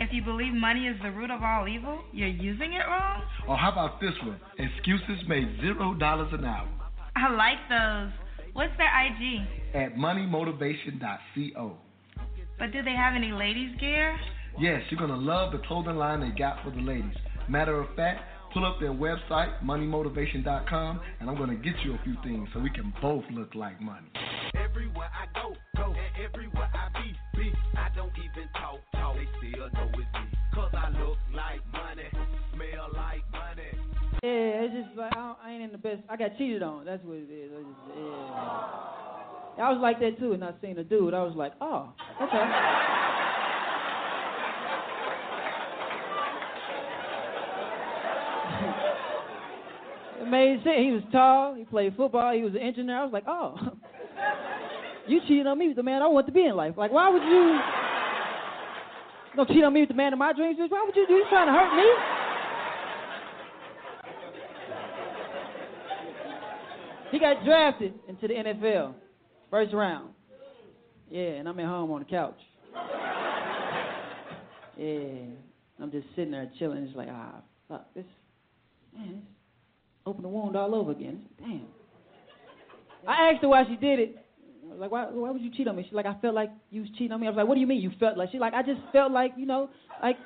Speaker 8: If you believe money is the root of all evil, you're using it wrong?
Speaker 5: Or how about this one? Excuses make zero dollars an hour
Speaker 8: I like those. What's their IG?
Speaker 5: at moneymotivation.co.
Speaker 8: But do they have any ladies gear?
Speaker 5: Yes, you're gonna love the clothing line they got for the ladies. Matter of fact, pull up their website, moneymotivation.com, and I'm gonna get you a few things so we can both look like money.
Speaker 9: Everywhere I go, go, everywhere I Cause I look like money, like money.
Speaker 10: Yeah, it's just like I, I ain't in the best. I got cheated on. That's what it is. I just, yeah. I was like that too, and I seen a dude. I was like, oh, okay. it made sense. He was tall. He played football. He was an engineer. I was like, oh, you cheated on me the man I want to be in life. Like, why would you? Don't cheat on me with the man of my dreams. Why would you do? You trying to hurt me? He got drafted into the NFL, first round. Yeah, and I'm at home on the couch. Yeah, I'm just sitting there chilling. It's like, ah, fuck this, man, this open the wound all over again. Damn. I asked her why she did it. I was like, why, why would you cheat on me? She's like, I felt like you was cheating on me. I was like, what do you mean you felt like? She's like, I just felt like, you know, like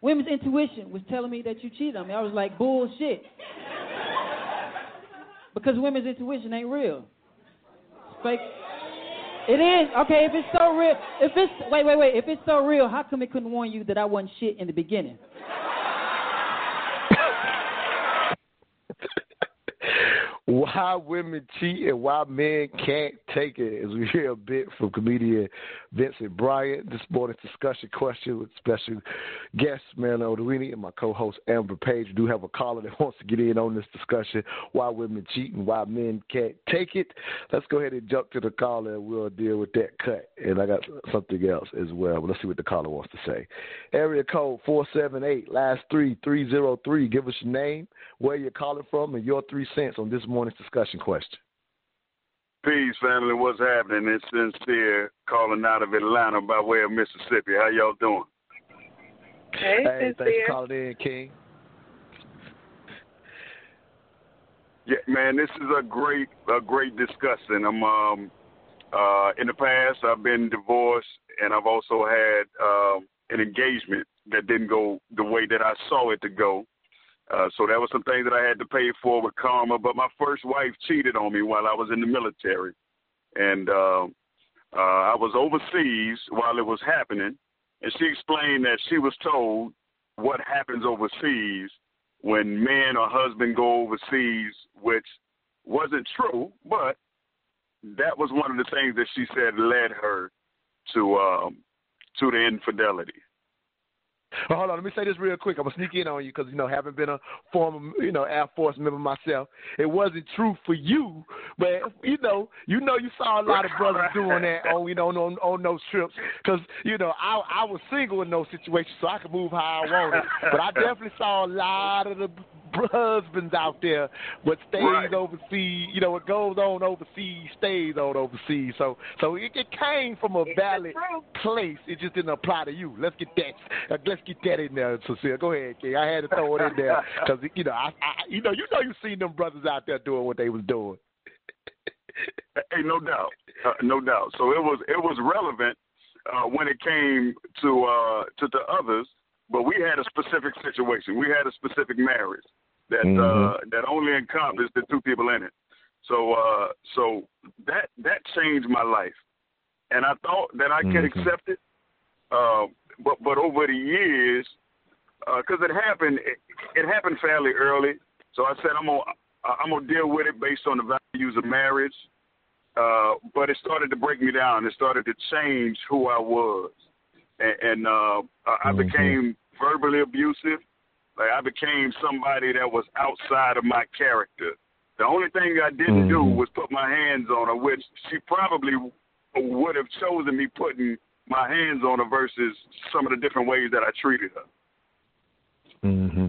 Speaker 10: women's intuition was telling me that you cheated on me. I was like, bullshit. because women's intuition ain't real. It's fake. It is okay if it's so real. If it's wait, wait, wait. If it's so real, how come it couldn't warn you that I wasn't shit in the beginning?
Speaker 2: Why women cheat and why men can't take it as we hear a bit from comedian Vincent Bryant. This morning's discussion question with special guest Marilyn Odorini and my co-host Amber Page. We do have a caller that wants to get in on this discussion, why women cheat and why men can't take it. Let's go ahead and jump to the caller and we'll deal with that cut. And I got something else as well, but let's see what the caller wants to say. Area code 478, last three, 303. Give us your name, where you're calling from, and your three cents on this morning's discussion question.
Speaker 11: Peace, family. What's happening? It's sincere calling out of Atlanta by way of Mississippi. How y'all doing?
Speaker 3: Hey,
Speaker 2: Hey, thanks
Speaker 3: sincere.
Speaker 2: for calling in, King.
Speaker 11: Yeah, man, this is a great, a great discussion. I'm um, uh, in the past I've been divorced, and I've also had um, an engagement that didn't go the way that I saw it to go. Uh, so there was some things that I had to pay for with karma. But my first wife cheated on me while I was in the military, and uh, uh, I was overseas while it was happening. And she explained that she was told what happens overseas when men or husband go overseas, which wasn't true, but that was one of the things that she said led her to um, to the infidelity.
Speaker 2: Well, hold on. Let me say this real quick. I'm gonna sneak in on you because you know, having been a former, you know, Air Force member myself, it wasn't true for you, but you know, you know, you saw a lot of brothers doing that on, you know, on, on those trips because you know, I I was single in those situations, so I could move how I wanted. but I definitely saw a lot of the husbands out there. What stays
Speaker 11: Right.
Speaker 2: overseas, you know, what goes on overseas stays on overseas. So, so it, it came from a valid place. It just didn't apply to you. Let's get that. Uh, let's get that in there, Sincere. Go ahead, King. I had to throw it in there because you know, I, I, you know, you know, you seen them brothers out there doing what they was doing.
Speaker 11: Hey, no doubt, uh, no doubt. So it was it was relevant uh, when it came to uh, to the others, but we had a specific situation. We had a specific marriage that uh, that only encompassed the two people in it. So uh, so that that changed my life, and I thought that I could
Speaker 12: Mhm.
Speaker 11: accept it. Uh, but but over the years, because it happened, it, it happened fairly early. So I said I'm gonna I'm gonna deal with it based on the values of marriage. Uh, but it started to break me down. It started to change who I was, and, and uh, I I became verbally abusive. Like I became somebody that was outside of my character. The only thing I didn't do was put my hands on her, which she probably would have chosen me putting my hands on her versus some of the different ways that I treated her.
Speaker 2: Mm-hmm.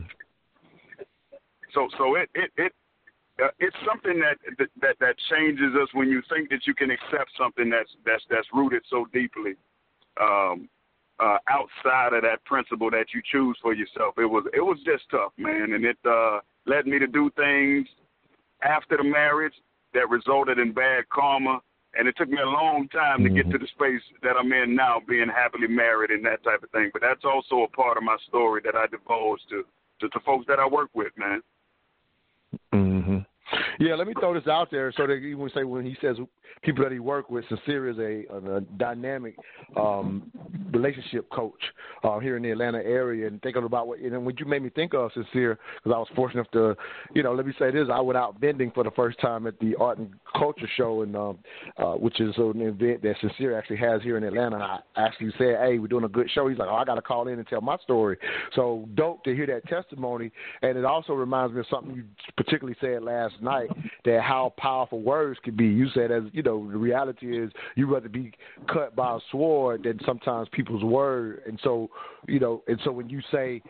Speaker 11: So so it it it uh, it's something that, that that changes us when you think that you can accept something that's that's that's rooted so deeply um, uh, outside of that principle that you choose for yourself. It was it was just tough, man, and it uh, led me to do things after the marriage that resulted in bad karma. And it took me a long time to get to the space that I'm in now, being happily married and that type of thing. But that's also a part of my story that I divulge to to, to folks that I work with, man.
Speaker 2: hmm Yeah, let me throw this out there so that even say when he says people that he work with, Sincere is a, a dynamic um, relationship coach uh, here in the Atlanta area. And thinking about what and what you made me think of, Sincere, because I was fortunate enough to, you know, let me say this: I went out vending for the first time at the Art and Culture Show, and um, uh, which is an event that Sincere actually has here in Atlanta. And I actually said, "Hey, we're doing a good show." He's like, "Oh, I got to call in and tell my story." So dope to hear that testimony, and it also reminds me of something you particularly said last night that how powerful words can be. You said, as you know, the reality is you rather be cut by a sword than sometimes people's word, and so you know, and so when you say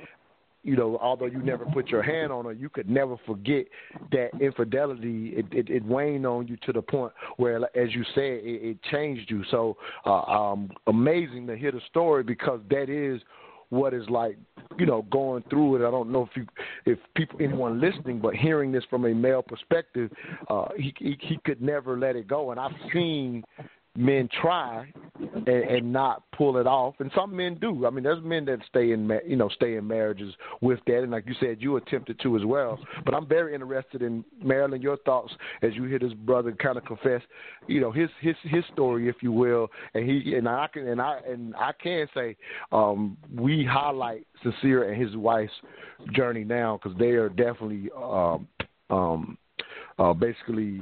Speaker 2: you know, although you never put your hand on her, you could never forget that infidelity. It, it, it waned on you to the point where, as you said, it, it changed you. So, uh, um, amazing to hear the story because that is what is like, you know, going through it. I don't know if you, if people, anyone listening, but hearing this from a male perspective, uh, he, he he could never let it go. And I've seen men try and, and not pull it off, and some men do. I mean, there's men that stay in, you know, stay in marriages with that, and like you said, you attempted to as well. But I'm very interested in Marilyn, your thoughts as you hear this brother kind of confess, you know, his his his story, if you will, and he and I can and I and I can say, um, we highlight Sincere and his wife's journey now because they are definitely um, um, uh, basically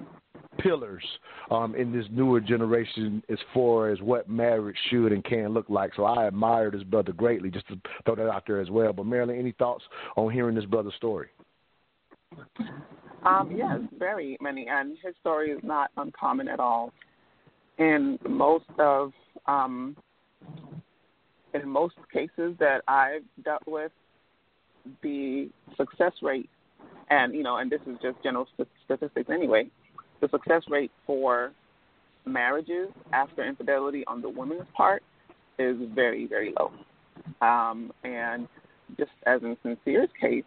Speaker 2: pillars um, in this newer generation as far as what marriage should and can look like. So I admire this brother greatly, just to throw that out there as well. But Marilyn, any thoughts on hearing this brother's story?
Speaker 4: Um, yes, very many, and his story is not uncommon at all. In most of, um, in most cases that I've dealt with, the success rate, and you know, and this is just general st- statistics anyway, the success rate for marriages after infidelity on the woman's part is very, very low. Um, and just as in Sincere's case,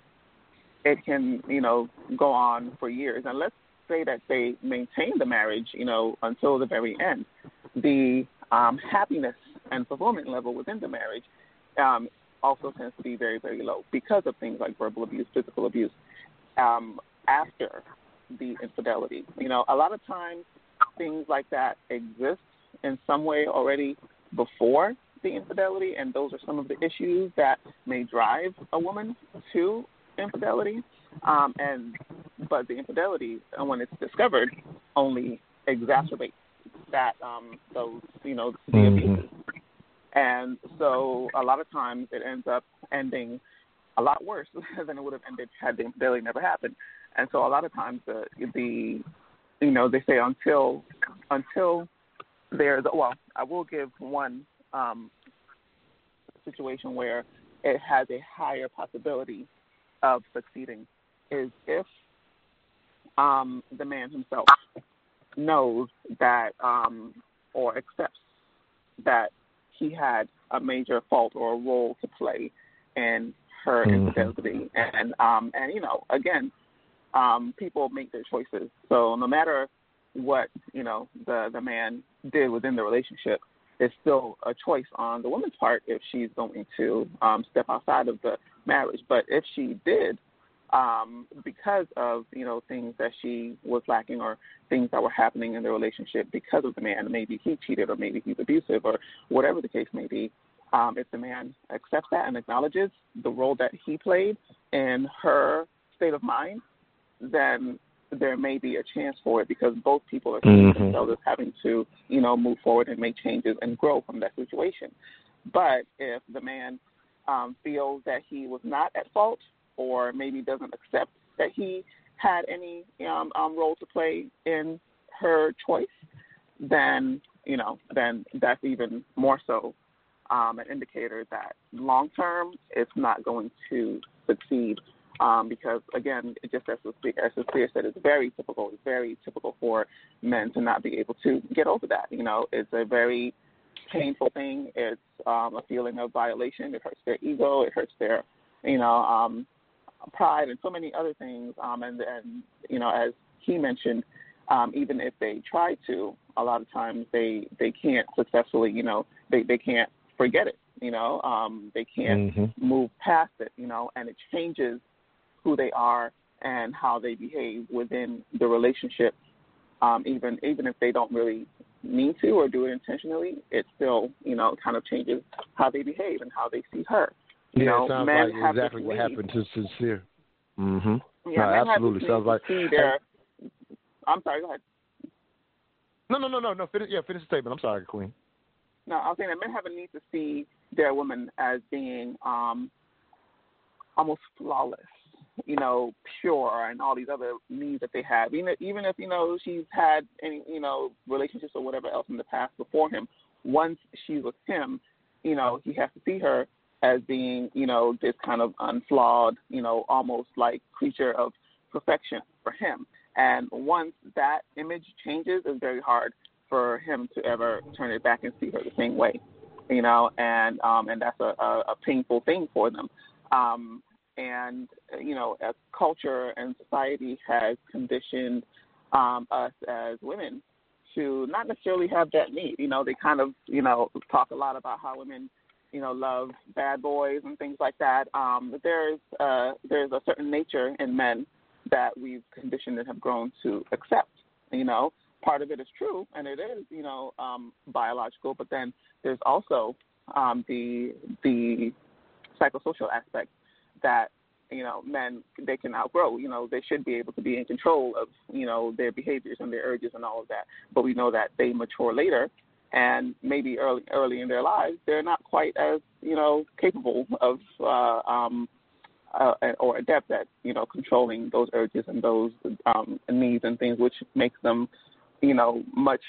Speaker 4: it can, you know, go on for years. And let's say that they maintain the marriage, you know, until the very end. The um, happiness and fulfillment level within the marriage um, also tends to be very, very low because of things like verbal abuse, physical abuse, um, after the infidelity. You know, a lot of times things like that exist in some way already before the infidelity, and those are some of the issues that may drive a woman to infidelity. Um, and but the infidelity, uh, when it's discovered, only exacerbates that um, those you know the
Speaker 2: Mm-hmm.
Speaker 4: abuses. And so a lot of times it ends up ending a lot worse than it would have ended had the infidelity never happened. And so a lot of times the the you know they say until until there's well I will give one um, situation where it has a higher possibility of succeeding is if um, the man himself knows that um, or accepts that he had a major fault or a role to play in her
Speaker 2: Mhm.
Speaker 4: infidelity, and um, and you know again, um, people make their choices. So no matter what you know the the man did within the relationship, it's still a choice on the woman's part if she's going to um, step outside of the marriage. But if she did, um, because of you know things that she was lacking or things that were happening in the relationship because of the man, maybe he cheated or maybe he's abusive or whatever the case may be. Um, if the man accepts that and acknowledges the role that he played in her state of mind, then there may be a chance for it because both people are seeing
Speaker 2: Mhm.
Speaker 4: themselves as having to, you know, move forward and make changes and grow from that situation. But if the man um, feels that he was not at fault or maybe doesn't accept that he had any um, um, role to play in her choice, then you know, then that's even more so um, an indicator that long term it's not going to succeed. Um, because again, it just as as Sincere said, it's very typical. It's very typical for men to not be able to get over that. You know, it's a very painful thing. It's um, a feeling of violation. It hurts their ego. It hurts their, you know, um, pride and so many other things. Um, and and you know, as he mentioned, um, even if they try to, a lot of times they they can't successfully. You know, they they can't forget it. You know, um, they can't
Speaker 2: Mhm.
Speaker 4: move past it. You know, and it changes who they are and how they behave within the relationship. Um, even even if they don't really mean to or do it intentionally, it still you know kind of changes how they behave and how they see her. You
Speaker 2: yeah,
Speaker 4: know,
Speaker 2: it sounds
Speaker 4: men
Speaker 2: like
Speaker 4: have
Speaker 2: exactly what happened to Sincere. Mm-hmm.
Speaker 4: Yeah,
Speaker 2: no, absolutely. Sounds like
Speaker 4: their. I'm sorry. Go ahead.
Speaker 2: no, no, no, no, no. Finish, yeah, finish the statement. I'm sorry, Queen.
Speaker 4: No, I was saying that men have a need to see their women as being um, almost flawless, you know, pure, and all these other needs that they have. Even even if you know she's had any you know relationships or whatever else in the past before him, once she's with him, you know, he has to see her as being you know this kind of unflawed, you know, almost like creature of perfection for him. And once that image changes, it's very hard for him to ever turn it back and see her the same way, you know, and um, and that's a, a, a painful thing for them. Um, and you know, as culture and society has conditioned um, us as women to not necessarily have that need. You know, they kind of you know talk a lot about how women you know love bad boys and things like that. Um, but there's uh, there's a certain nature in men that we've conditioned and have grown to accept. You know, part of it is true, and it is, you know, um, biological. But then there's also um, the the psychosocial aspect that you know men they can outgrow. You know, they should be able to be in control of you know their behaviors and their urges and all of that. But we know that they mature later, and maybe early early in their lives they're not quite as you know capable of uh, um, uh, or adept at you know controlling those urges and those um, needs and things, which makes them you know much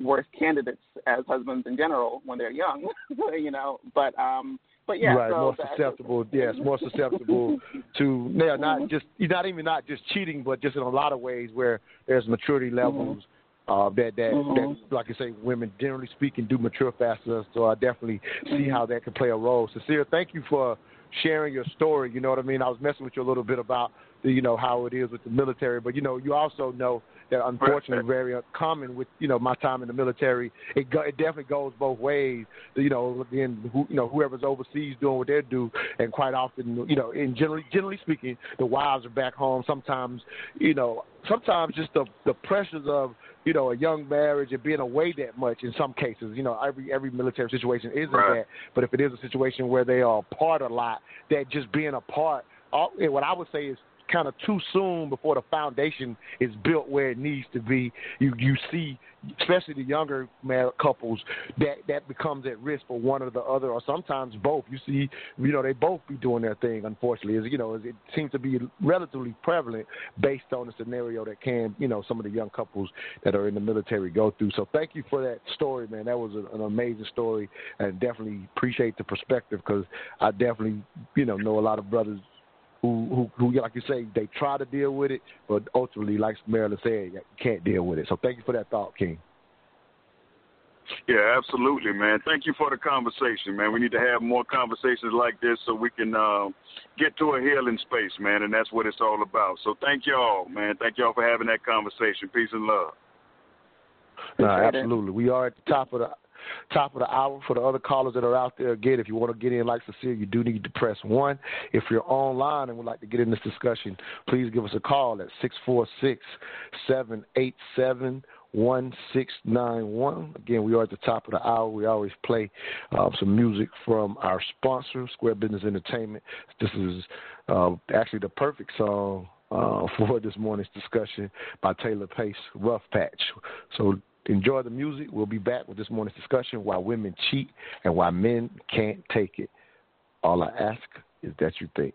Speaker 4: worse candidates as husbands in general when they're young. you know, but um, but yeah,
Speaker 2: right,
Speaker 4: so
Speaker 2: more susceptible. Yes, more susceptible to yeah, not just not even not just cheating, but just in a lot of ways where there's maturity levels uh, that that,
Speaker 4: Mhm.
Speaker 2: that like I say, women generally speaking do mature faster. So I definitely see how that can play a role. Sincere, thank you for sharing your story. You know what I mean? I was messing with you a little bit about the, you know how it is with the military, but you know you also know that unfortunately very common with you know my time in the military. It go, it definitely goes both ways. You know, then who, you know whoever's overseas doing what they do, and quite often you know, in generally generally speaking, the wives are back home. Sometimes you know, sometimes just the the pressures of you know a young marriage and being away that much. In some cases, you know, every every military situation isn't
Speaker 11: Right.
Speaker 2: that, but if it is a situation where they are apart a lot, that just being apart. All, what I would say is kind of too soon before the foundation is built where it needs to be. You you see, especially the younger married couples, that that becomes at risk for one or the other, or sometimes both. You see, you know, they both be doing their thing. Unfortunately, is you know, it seems to be relatively prevalent based on the scenario that can, you know, some of the young couples that are in the military go through. So thank you for that story, man. That was an amazing story, and definitely appreciate the perspective because I definitely, you know, know a lot of brothers who, who, who, like you say, they try to deal with it, but ultimately, like Marilyn said, you can't deal with it. So thank you for that thought, King.
Speaker 11: Yeah, absolutely, man. Thank you for the conversation, man. We need to have more conversations like this so we can uh, get to a healing space, man, and that's what it's all about. So thank y'all, man. Thank y'all for having that conversation. Peace and love.
Speaker 2: No, absolutely. We are at the top of the top of the hour for the other callers that are out there. Again, if you want to get in like Sincere, you do need to press one. If you're online and would like to get in this discussion, please give us a call at six four six seven eight seven one six nine one. Again, we are at the top of the hour. We always play uh, some music from our sponsor, Square Business Entertainment. This is uh, actually the perfect song uh, for this morning's discussion by Taylor Pace, Rough Patch. So enjoy the music. We'll be back with this morning's discussion why women cheat and why men can't take it. All I ask is that you think.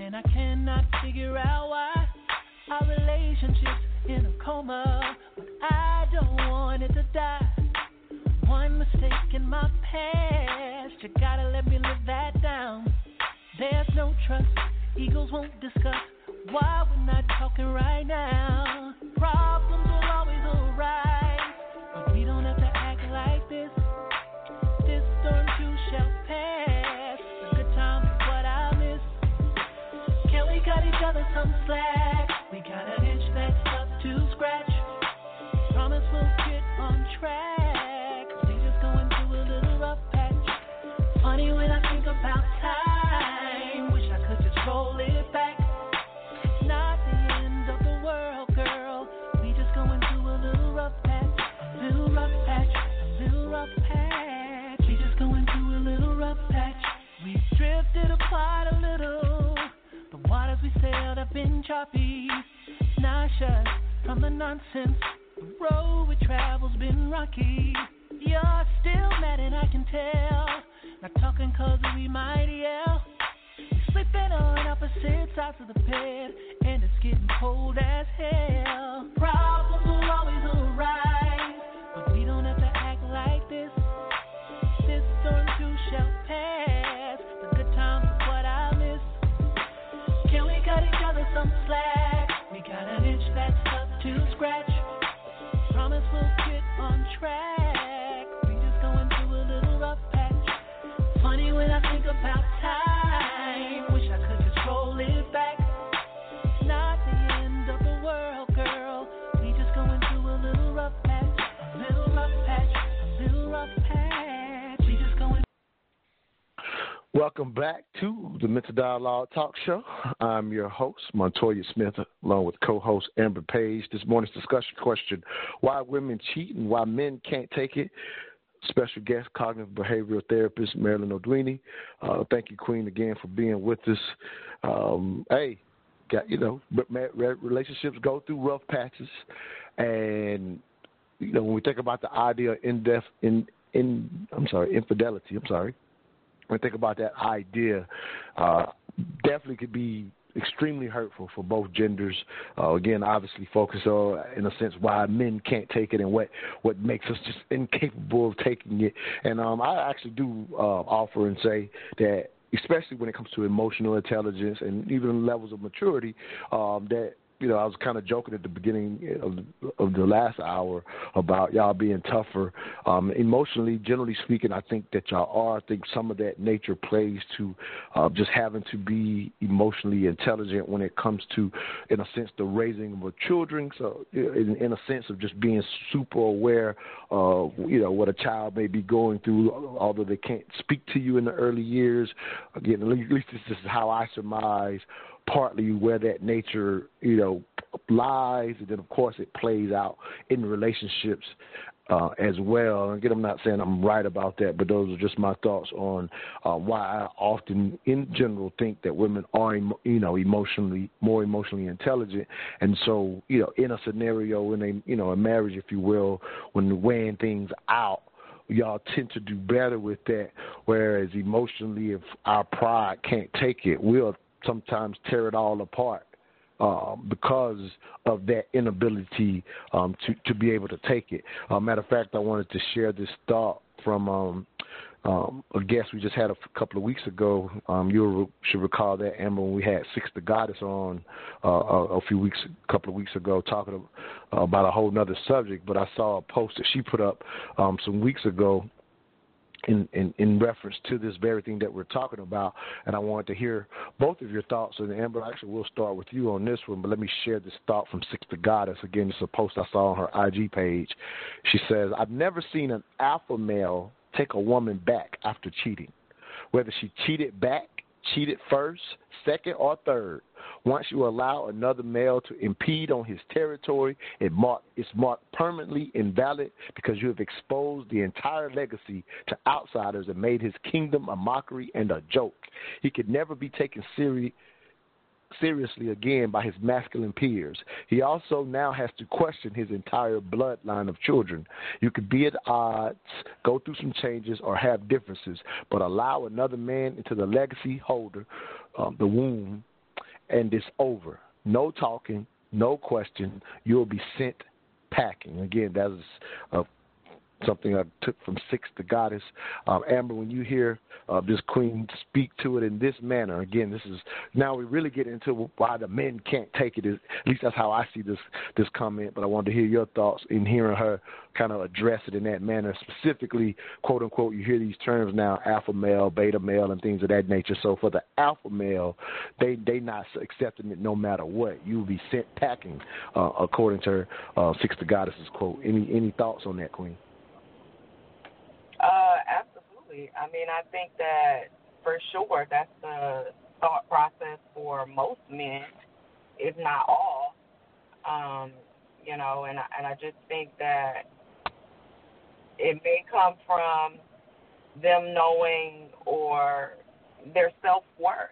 Speaker 12: And I cannot figure out why our relationship's in a coma, but I don't want it to die. One mistake in my past, you gotta let me live that down. There's no trust, egos won't discuss why we're not talking right now. Problems will always arise, but we don't have to act like this. This storm too shall pass. A good time is what I miss. Can we cut each other some slack? Been choppy. Nauseous from the nonsense. The road we travel's been rocky. You're still mad and I can tell. Not talking cause we might yell. Sleeping on opposite sides of the bed. And it's getting cold as hell. Problems
Speaker 2: Welcome back to the Mental Dialogue Talk Show. I'm your host, Montoya Smith, along with co-host Amber Page. This morning's discussion question, why women cheat and why men can't take it. Special guest, cognitive behavioral therapist Marilyn O'Dweeney. Uh, thank you, Queen, again for being with us. Um, hey, got you know, relationships go through rough patches, and you know when we think about the idea of in depth in in I'm sorry infidelity. I'm sorry when I think about that idea, uh, definitely could be extremely hurtful for both genders. Uh, again, obviously focus on, in a sense, why men can't take it and what, what makes us just incapable of taking it. And um, I actually do uh, offer and say that especially when it comes to emotional intelligence and even levels of maturity, um, that you know, I was kind of joking at the beginning of of the last hour about y'all being tougher. Um, emotionally, generally speaking, I think that y'all are. I think some of that nature plays to uh, just having to be emotionally intelligent when it comes to, in a sense, the raising of children. So, in, in a sense of just being super aware of, you know, what a child may be going through, although they can't speak to you in the early years. Again, at least this is how I surmise partly where that nature, you know, lies, and then of course it plays out in relationships uh, as well. And again, I'm not saying I'm right about that, but those are just my thoughts on uh, why I often, in general, think that women are, you know, emotionally more emotionally intelligent. And so, you know, in a scenario, in a, you know, a marriage, if you will, when weighing things out, y'all tend to do better with that. Whereas emotionally, if our pride can't take it, we'll sometimes tear it all apart um, because of that inability um, to to be able to take it. Uh, matter of fact, I wanted to share this thought from um, um, a guest we just had a couple of weeks ago. Um, you re- should recall that Amber when we had Six the Goddess on uh, a, a few weeks, a couple of weeks ago, talking about a whole other subject. But I saw a post that she put up um, some weeks ago in, in, in reference to this very thing that we're talking about, and I wanted to hear both of your thoughts. And Amber, actually, we'll start with you on this one, but let me share this thought from Six the Goddess. Again, it's a post I saw on her IG page. She says, I've never seen an alpha male take a woman back after cheating. Whether she cheated back, cheated first, second, or third, once you allow another male to impede on his territory, it mark, it's marked permanently invalid because you have exposed the entire legacy to outsiders and made his kingdom a mockery and a joke. He could never be taken seriously seriously again by his masculine peers. He also now has to question his entire bloodline of children. You could be at odds, go through some changes, or have differences, but allow another man into the legacy holder, um, the womb, and it's over. No talking, no question. You'll be sent packing. Again, that's a uh, something I took from Six the Goddess. Um, Amber, when you hear uh, this queen speak to it in this manner, again, this is now we really get into why the men can't take it. At least that's how I see this this comment. But I wanted to hear your thoughts in hearing her kind of address it in that manner. Specifically, quote unquote, you hear these terms now: alpha male, beta male, and things of that nature. So for the alpha male, they they not accepting it no matter what. You will be sent packing, uh, according to her, uh, Six the Goddess's quote. Any any thoughts on that, Queen?
Speaker 3: Absolutely. I mean, I think that for sure that's the thought process for most men, if not all. Um, you know, and and I just think that it may come from them knowing or their self worth.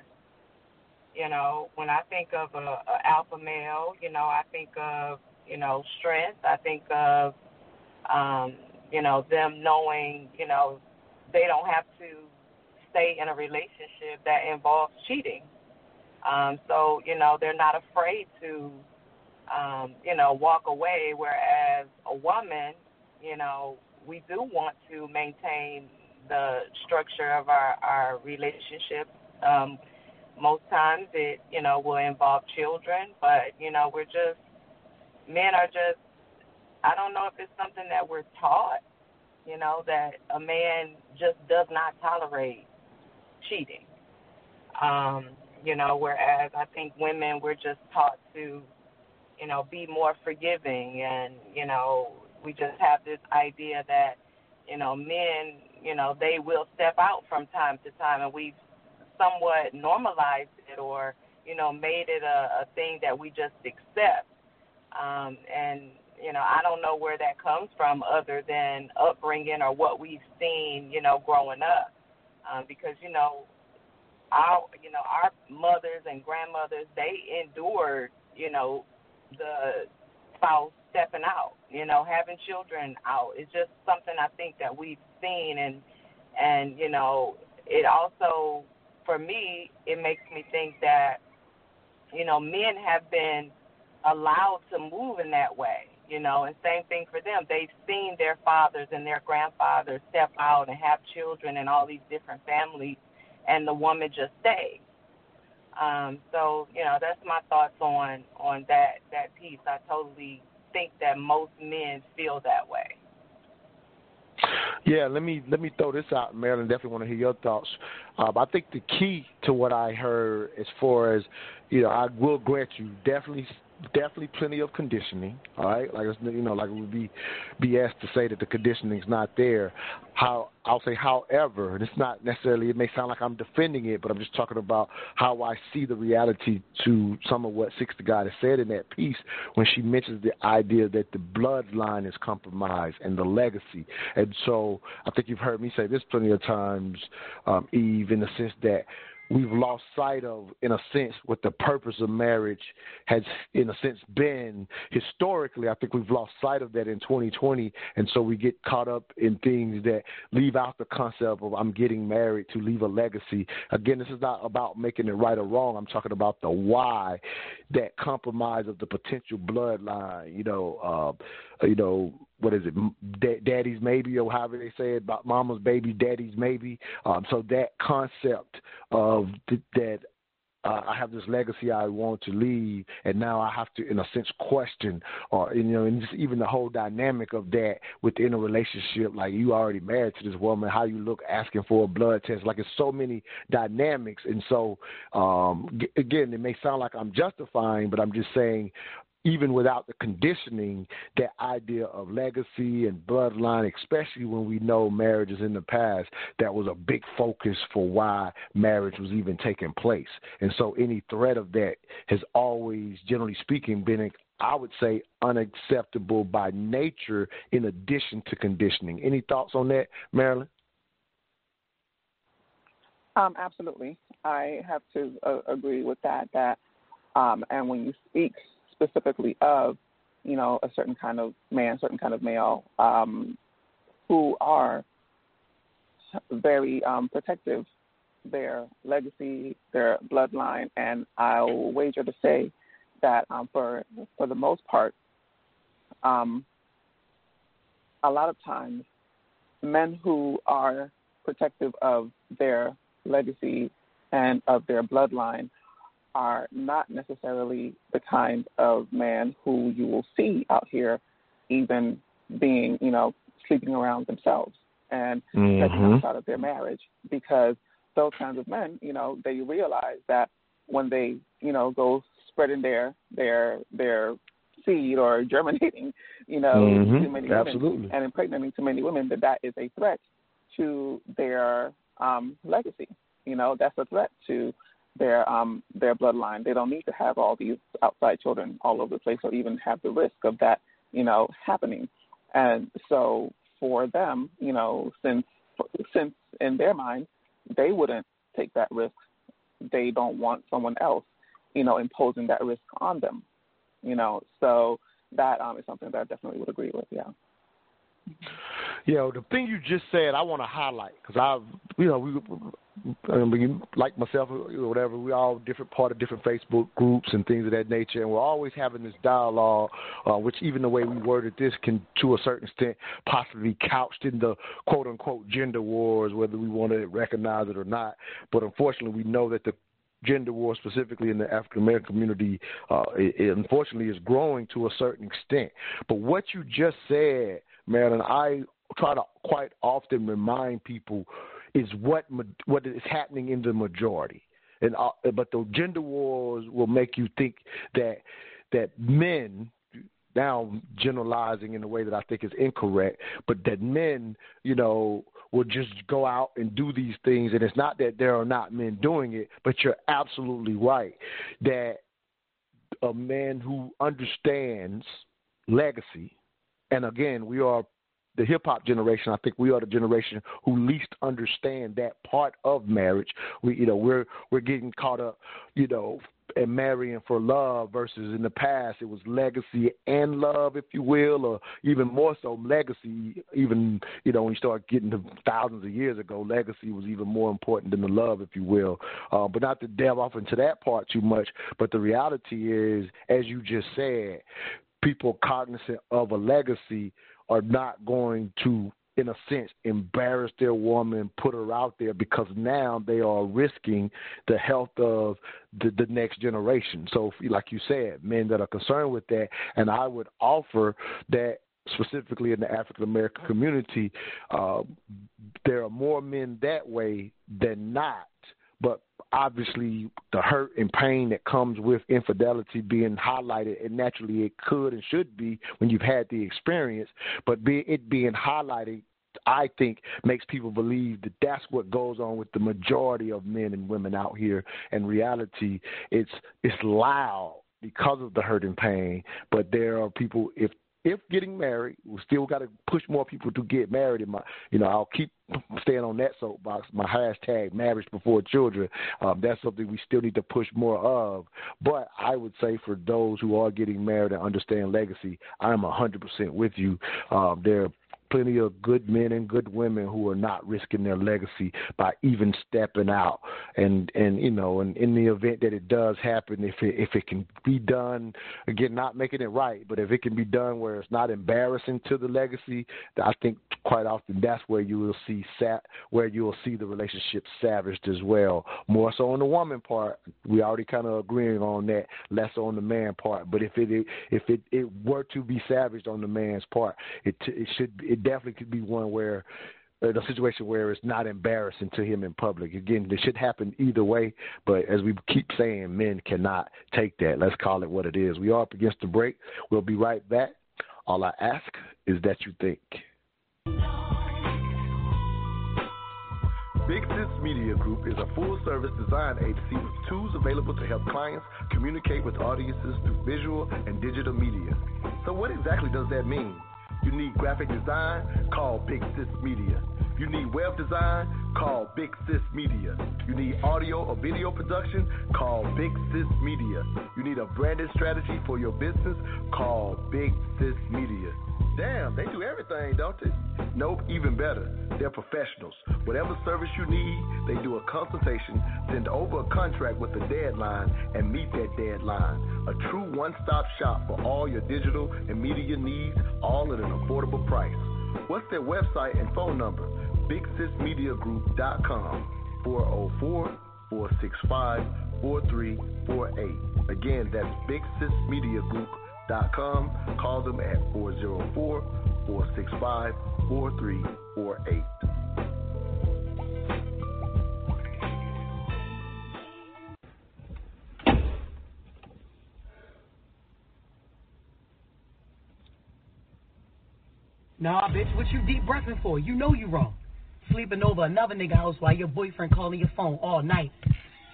Speaker 3: You know, when I think of a, a alpha male, you know, I think of you know strength. I think of um, you know, them knowing, you know, they don't have to stay in a relationship that involves cheating. Um, so, you know, they're not afraid to, um, you know, walk away. Whereas a woman, you know, we do want to maintain the structure of our, our relationship. Um, most times it, you know, will involve children, but, you know, we're just, men are just I don't know if it's something that we're taught, you know, that a man just does not tolerate cheating. Um, you know, whereas I think women we're just taught to, you know, be more forgiving and, you know, we just have this idea that, you know, men, you know, they will step out from time to time and we've somewhat normalized it or, you know, made it a, a thing that we just accept. Um, and you know, I don't know where that comes from other than upbringing or what we've seen, you know, growing up. Um, because, you know, our you know, our mothers and grandmothers, they endured, you know, the spouse stepping out, you know, having children out. It's just something I think that we've seen and and, you know, it also for me it makes me think that, you know, men have been allowed to move in that way you know, and same thing for them. They've seen their fathers and their grandfathers step out and have children and all these different families, and the woman just stays. Um, so you know that's my thoughts on on that that piece. I totally think that most men feel that way.
Speaker 2: Yeah, let me let me throw this out, Marilyn. Definitely want to hear your thoughts. Um, I think the key to what I heard, as far as you know, I will grant you definitely definitely plenty of conditioning. All right, like you know, like it would be BS to say that the conditioning's not there. How I'll say, however, and it's not necessarily. It may sound like I'm defending it, but I'm just talking about how I see the reality to some of what Six the Goddess said in that piece when she mentions the idea that the bloodline is compromised and the legacy. And so I think you've heard me say this plenty of times, um, Eve, in the sense that we've lost sight of, in a sense, what the purpose of marriage has, in a sense, been historically. I think we've lost sight of that in 2020, and so we get caught up in things that leave out the concept of I'm getting married to leave a legacy. Again, this is not about making it right or wrong. I'm talking about the why, that compromise of the potential bloodline. You know, uh, you know what is it, daddy's maybe, or however they say it about mama's baby, daddy's maybe. Um, so that concept of th- that uh, I have this legacy I want to leave, and now I have to, in a sense, question, or you know, and just even the whole dynamic of that within a relationship. Like you already married to this woman, how you look asking for a blood test. Like it's so many dynamics, and so um, g- again, it may sound like I'm justifying, but I'm just saying even without the conditioning, that idea of legacy and bloodline, especially when we know marriages in the past, that was a big focus for why marriage was even taking place. And so any threat of that has always, generally speaking, been I would say unacceptable by nature in addition to conditioning. Any thoughts on that, Marilyn?
Speaker 4: Um, absolutely. I have to uh, agree with that. That um, and when you speak specifically of, you know, a certain kind of man, certain kind of male, um, who are very um, protective their legacy, their bloodline, and I'll wager to say that um, for for the most part, um, a lot of times, men who are protective of their legacy and of their bloodline are not necessarily the kind of man who you will see out here even being, you know, sleeping around themselves and
Speaker 2: mm-hmm.
Speaker 4: stepping outside of their marriage because those kinds of men, you know, they realize that when they, you know, go spreading their their their seed or germinating, you know,
Speaker 2: mm-hmm.
Speaker 4: too many
Speaker 2: Absolutely.
Speaker 4: women and impregnating too many women, that that is a threat to their um, legacy. You know, that's a threat to their um, their bloodline. They don't need to have all these outside children all over the place, or even have the risk of that, you know, happening. And so for them, you know, since since in their mind they wouldn't take that risk, they don't want someone else, you know, imposing that risk on them. You know, so that um, is something that I definitely would agree with. Yeah.
Speaker 2: Know, the thing you just said, I want to highlight because I, you know, we I mean, like myself or whatever, we all different part of different Facebook groups and things of that nature, and we're always having this dialogue, uh, which even the way we worded this can, to a certain extent, possibly couched in the quote unquote gender wars, whether we want to recognize it or not. But unfortunately, we know that the gender war, specifically in the African American community, uh, it, it unfortunately is growing to a certain extent. But what you just said, Marilyn, I try to quite often remind people is what what is happening in the majority. And uh, but the gender wars will make you think that that men now generalizing in a way that I think is incorrect, but that men, you know, will just go out and do these things. And it's not that there are not men doing it, but you're absolutely right that a man who understands legacy, and again, we are the hip hop generation, I think we are the generation who least understand that part of marriage. We, you know, we're we're getting caught up, you know, and marrying for love versus in the past it was legacy and love, if you will, or even more so legacy. Even you know when you start getting to thousands of years ago, legacy was even more important than the love, if you will. Uh, but not to delve off into that part too much. But the reality is, as you just said, people cognizant of a legacy are not going to in a sense, embarrass their woman, put her out there because now they are risking the health of the, the next generation. So, like you said, men that are concerned with that, and I would offer that specifically in the African American community, uh, there are more men that way than not. But obviously, the hurt and pain that comes with infidelity being highlighted, and naturally it could and should be when you've had the experience, but be, it being highlighted I think makes people believe that that's what goes on with the majority of men and women out here. In reality, it's it's loud because of the hurt and pain. But there are people if if getting married, we still got to push more people to get married. In my, you know, I'll keep staying on that soapbox. My hashtag marriage before children. Um, that's something we still need to push more of. But I would say for those who are getting married and understand legacy, I'm a hundred percent with you. Um, there plenty of good men and good women who are not risking their legacy by even stepping out. And and you know, and in the event that it does happen, if it if it can be done, again, not making it right, but if it can be done where it's not embarrassing to the legacy, I think quite often that's where you will see sat where you will see the relationship savaged as well. More so on the woman part, we already kind of agreeing on that. Less on the man part, but if it if it, it were to be savaged on the man's part, it it should it definitely could be one where uh, in a situation where it's not embarrassing to him in public. Again, this should happen either way, but as we keep saying, men cannot take that. Let's call it what it is. We are up against the break. We'll be right back. All I ask is that you think. Big Sis Media Group is a full service design agency with tools available to help clients communicate with audiences through visual and digital media. So, what exactly does that mean? You need graphic design? Call Big Sis Media. You need web design? Call Big Sis Media. You need audio or video production? Call Big Sis Media. You need a branded strategy for your business? Call Big Sis Media. Damn, they do everything, don't they? Nope, even better. They're professionals. Whatever service you need, they do a consultation, send over a contract with a deadline, and meet that deadline. A true one stop shop for all your digital and media needs, all at an affordable price. What's their website and phone number? BigSisMediaGroup.com 404 465 4348. Again, that's Big Sis Media Group com. Call them at 404 465 4348.
Speaker 13: Nah, bitch, what you deep breathing for? You know you wrong. Sleeping over another nigga house while your boyfriend calling your phone all night.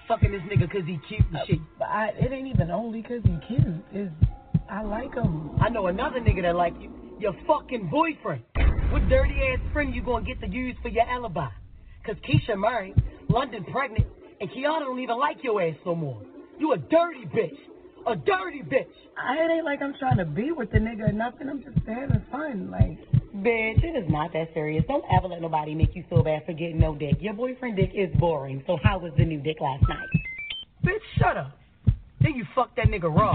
Speaker 13: Fucking this nigga cause he cute and shit.
Speaker 14: But I, it ain't even only cause he cute. It's I like him.
Speaker 13: I know another nigga that like you. Your fucking boyfriend. What dirty ass friend you gonna get to use for your alibi? Cause Keisha married, London pregnant, and Kiana don't even like your ass no more. You a dirty bitch. A dirty bitch.
Speaker 14: I, it ain't like I'm trying to be with the nigga or nothing. I'm just having fun. Like,
Speaker 15: bitch, it is not that serious. Don't ever let nobody make you feel bad for getting no dick. Your boyfriend dick is boring. So how was the new dick last night?
Speaker 13: Bitch, shut up. Then you fuck that nigga raw.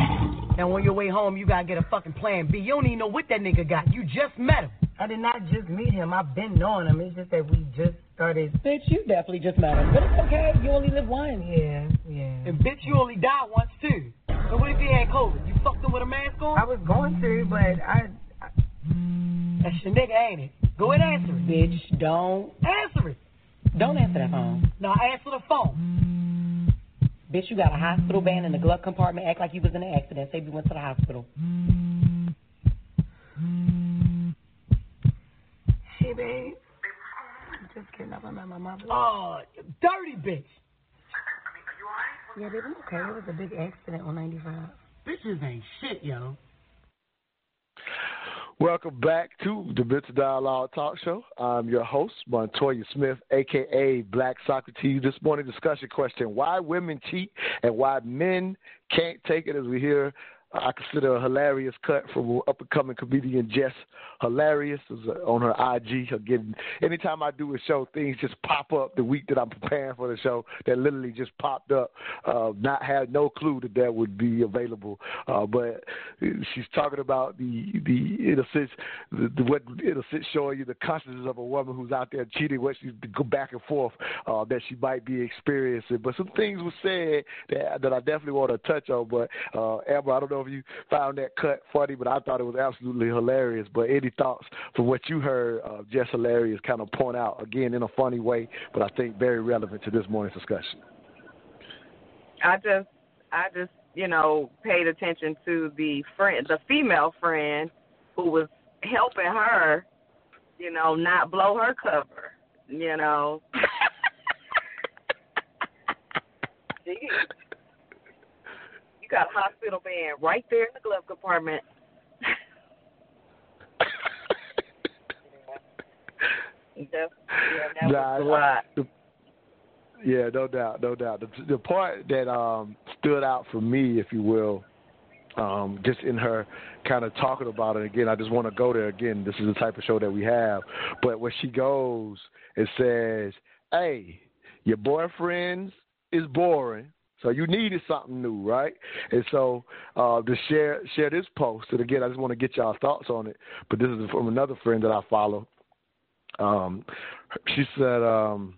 Speaker 13: And on your way home, you gotta get a fucking plan B. You don't even know what that nigga got. You just met him.
Speaker 14: I did not just meet him. I've been knowing him. It's just that we just started.
Speaker 15: Bitch, you definitely just met him. But it's okay. You only live once.
Speaker 14: Yeah, yeah.
Speaker 13: And bitch, you only died once too. So what if he had COVID? You fucked him with a mask on?
Speaker 14: I was going to, but I. I...
Speaker 13: That's your nigga, ain't it? Go ahead and answer it.
Speaker 15: Bitch, don't.
Speaker 13: Answer it.
Speaker 15: Don't answer that phone.
Speaker 13: No, answer the phone.
Speaker 15: Bitch, you got a hospital band in the glove compartment. Act like you was in an accident. Say you went to the hospital.
Speaker 14: Hey, babe. I'm just kidding. I'm at my mother.
Speaker 13: Oh, you dirty bitch.
Speaker 14: Yeah, babe, I'm okay. It was a big accident on 95.
Speaker 13: Bitches ain't shit, yo.
Speaker 2: Welcome back to the Mental Dialogue Talk Show. I'm your host, Montoya Smith, aka Black Socrates. This morning discussion question: Why women cheat and why men can't take it? As we hear I consider a hilarious cut from up and coming comedian Jess Hilarious is uh, on her IG. Again, anytime I do a show, things just pop up the week that I'm preparing for the show that literally just popped up. Uh, not had no clue that that would be available, uh, but she's talking about the the in a sense the, the what in a sense showing you the consciousness of a woman who's out there cheating, what she's go back and forth uh, that she might be experiencing. But some things were said that that I definitely want to touch on. But uh, Amber, I don't know if you found that cut funny, but I thought it was absolutely hilarious. But any thoughts from what you heard, uh, Jess Hilarious, kind of point out again in a funny way, but I think very relevant to this morning's discussion.
Speaker 3: I just, I just, you know, paid attention to the friend, the female friend who was helping her, you know, not blow her cover, you know. Jeez. Got a hospital band right there in the glove compartment. Yeah, that
Speaker 2: Nah,
Speaker 3: lot.
Speaker 2: yeah, no doubt, no doubt. The, the part that um, stood out for me, if you will, um, just in her kind of talking about it again. I just want to go there again. This is the type of show that we have. But when she goes and says, "Hey, your boyfriend is boring." So you needed something new, right? And so uh, to share share this post, and again, I just want to get y'all thoughts on it. But this is from another friend that I follow. Um, she said, um,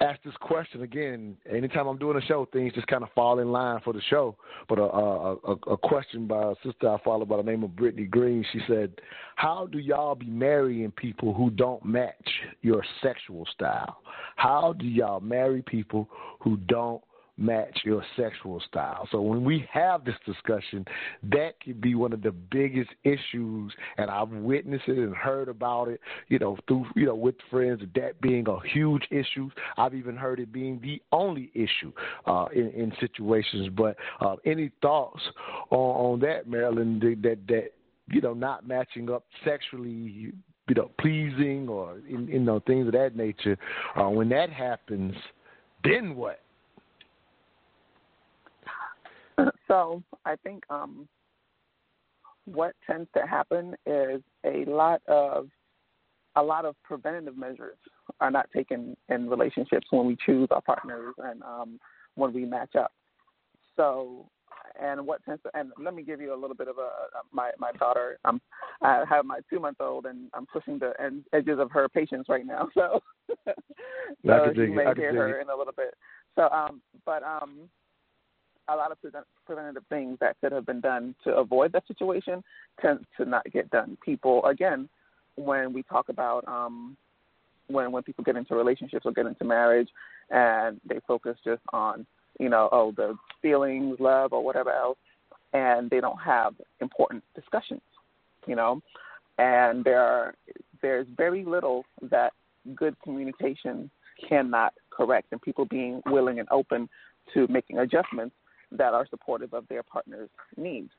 Speaker 2: ask this question again. Anytime I'm doing a show, things just kind of fall in line for the show. But a, a, a, a question by a sister I follow by the name of Brittany Green. She said, "How do y'all be marrying people who don't match your sexual style? How do y'all marry people who don't?" Match your sexual style. So when we have this discussion, that could be one of the biggest issues and I've witnessed it and heard about it, you know, through you know, with friends, that being a huge issue. I've even heard it being the only issue uh in, in situations. But uh any thoughts on, on that, Marilyn, that that, you know, not matching up sexually you know, pleasing or you know things of that nature. Uh, when that happens, then what?
Speaker 4: So I think um, what tends to happen is a lot of a lot of preventative measures are not taken in relationships when we choose our partners and um, when we match up. So, and what tends to and let me give you a little bit of a my my daughter. Um, I have my two month old and I'm pushing the end, edges of her patience right now. So, so you may hear her in a little bit. So, um, but um, a lot of prevent, preventative things that could have been done to avoid that situation tend to not get done. People, again, when we talk about um, when when people get into relationships or get into marriage, and they focus just on you know oh the feelings, love, or whatever else, and they don't have important discussions, you know, and there are there's very little that good communication cannot correct, and people being willing and open to making adjustments that are supportive of their partner's needs.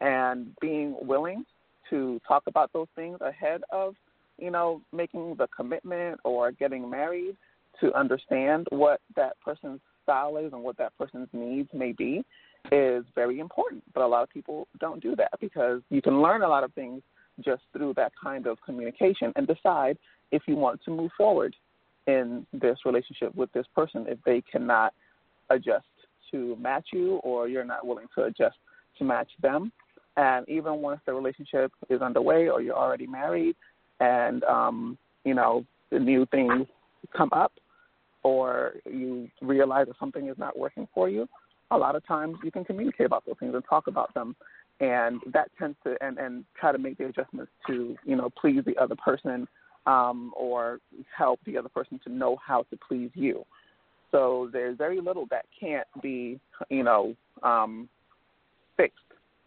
Speaker 4: And being willing to talk about those things ahead of you know making the commitment or getting married to understand what that person's style is and what that person's needs may be is very important. But a lot of people don't do that because you can learn a lot of things just through that kind of communication and decide if you want to move forward in this relationship with this person if they cannot adjust to match you or you're not willing to adjust to match them. And even once the relationship is underway or you're already married and um, you know, the new things come up or you realize that something is not working for you, a lot of times you can communicate about those things and talk about them and that tends to and, and try to make the adjustments to, you know, please the other person um, or help the other person to know how to please you. So there's very little that can't be, you know, um, fixed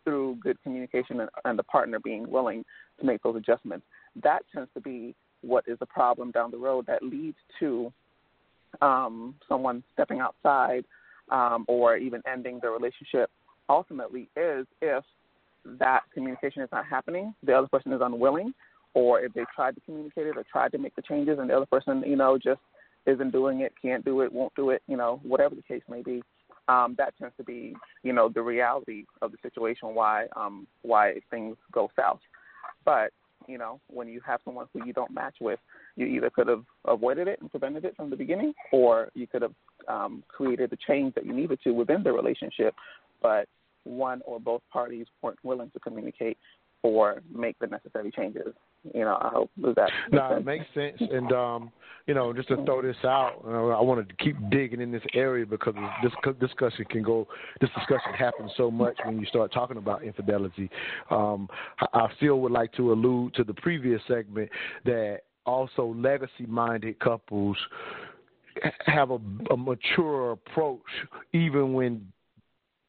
Speaker 4: through good communication and, and the partner being willing to make those adjustments. That tends to be what is a problem down the road that leads to um, someone stepping outside um, or even ending the relationship. Ultimately, is if that communication is not happening, the other person is unwilling, or if they tried to communicate it or tried to make the changes, and the other person, you know, just isn't doing it, can't do it, won't do it, you know, whatever the case may be. um, that tends to be, you know, the reality of the situation why um, why things go south. But you know, when you have someone who you don't match with, you either could have avoided it and prevented it from the beginning, or you could have um, created the change that you needed to within the relationship, but one or both parties weren't willing to communicate or make the necessary changes. You know, I hope that.
Speaker 2: No, it makes sense. And um, you know, just to throw this out, I wanted to keep digging in this area because this discussion can go. This discussion happens so much when you start talking about infidelity. Um, I still would like to allude to the previous segment that also legacy-minded couples have a, a mature approach, even when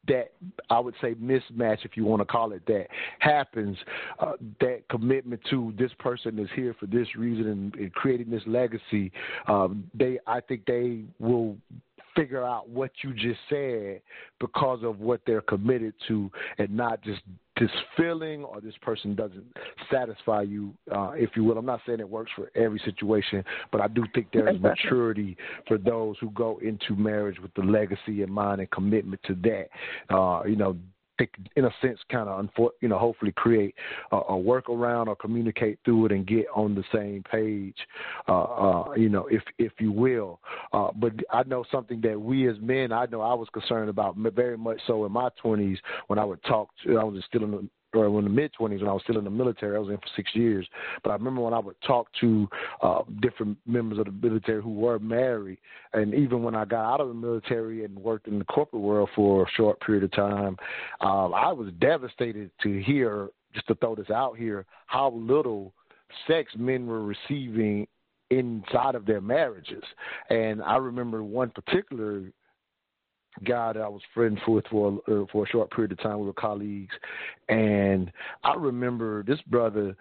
Speaker 2: that I would say mismatch, if you want to call it that, happens, uh, that commitment to this person is here for this reason and, and creating this legacy, um, they I think they will figure out what you just said because of what they're committed to and not just this feeling or this person doesn't satisfy you, uh, if you will. I'm not saying it works for every situation, but I do think there is maturity for those who go into marriage with the legacy in mind and commitment to that. Uh, you know, in a sense, kind of, you know, hopefully create a, a workaround or communicate through it and get on the same page, uh, uh, you know, if if you will. Uh, but I know something that we as men, I know I was concerned about very much so in my 20s when I would talk. To, I was still in or in the mid 20s when I was still in the military. I was in for six years. But I remember when I would talk to uh, different members of the military who were married, and even when I got out of the military and worked in the corporate world for a short period of time, um, I was devastated to hear, just to throw this out here, how little sex men were receiving inside of their marriages. And I remember one particular guy that I was friends with for uh, for a short period of time. We were colleagues, and I remember this brother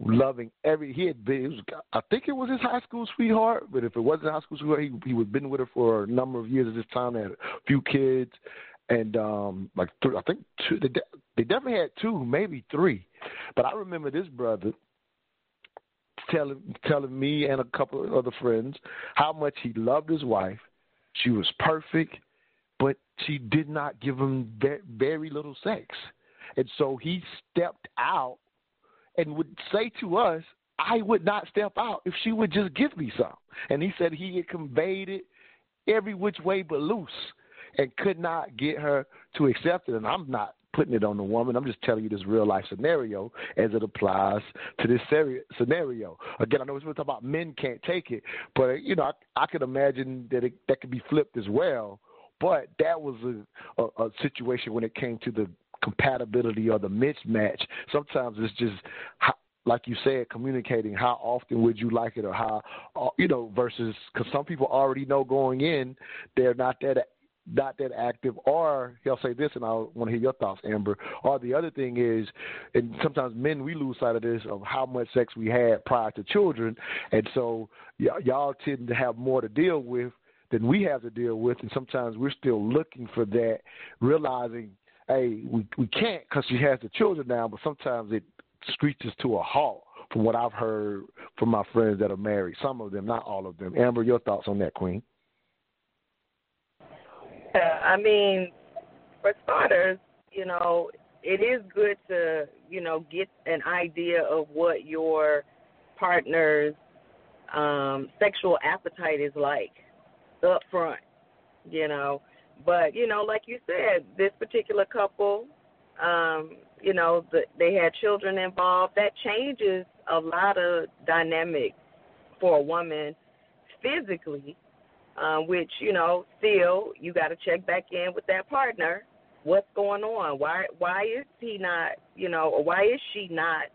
Speaker 2: loving every. He had been. Was, I think it was his high school sweetheart, but if it wasn't high school sweetheart, he he had been with her for a number of years at this time. They had a few kids, and um like I think two. They, they definitely had two, maybe three. But I remember this brother telling telling me and a couple of other friends how much he loved his wife. She was perfect but she did not give him very little sex. And so he stepped out and would say to us, I would not step out if she would just give me some. And he said he had conveyed it every which way but loose and could not get her to accept it. And I'm not putting it on the woman. I'm just telling you this real life scenario as it applies to this scenario. Again, I know we're talking about men can't take it, but uh, you know, I, I could imagine that it, that could be flipped as well but that was a, a, a situation when it came to the compatibility or the mismatch. Sometimes it's just how, like you said, communicating how often would you like it or how, uh, you know, versus because some people already know going in they're not that not that active, or he'll say this, and I want to hear your thoughts, Amber. Or the other thing is, and sometimes men we lose sight of this of how much sex we had prior to children, and so y- y'all tend to have more to deal with than we have to deal with, and sometimes we're still looking for that, realizing, hey, we we can't because she has the children now, but sometimes it screeches to a halt. From what I've heard from my friends that are married, some of them, not all of them. Amber, your thoughts on that, Queen?
Speaker 3: Yeah, I mean, for starters, you know, it is good to, you know, get an idea of what your partner's um, sexual appetite is like up front, you know. But you know, like you said, this particular couple, um, you know, the, they had children involved. That changes a lot of dynamic for a woman physically, um, which you know, still you got to check back in with that partner. What's going on? Why why is he not, you know, or why is she not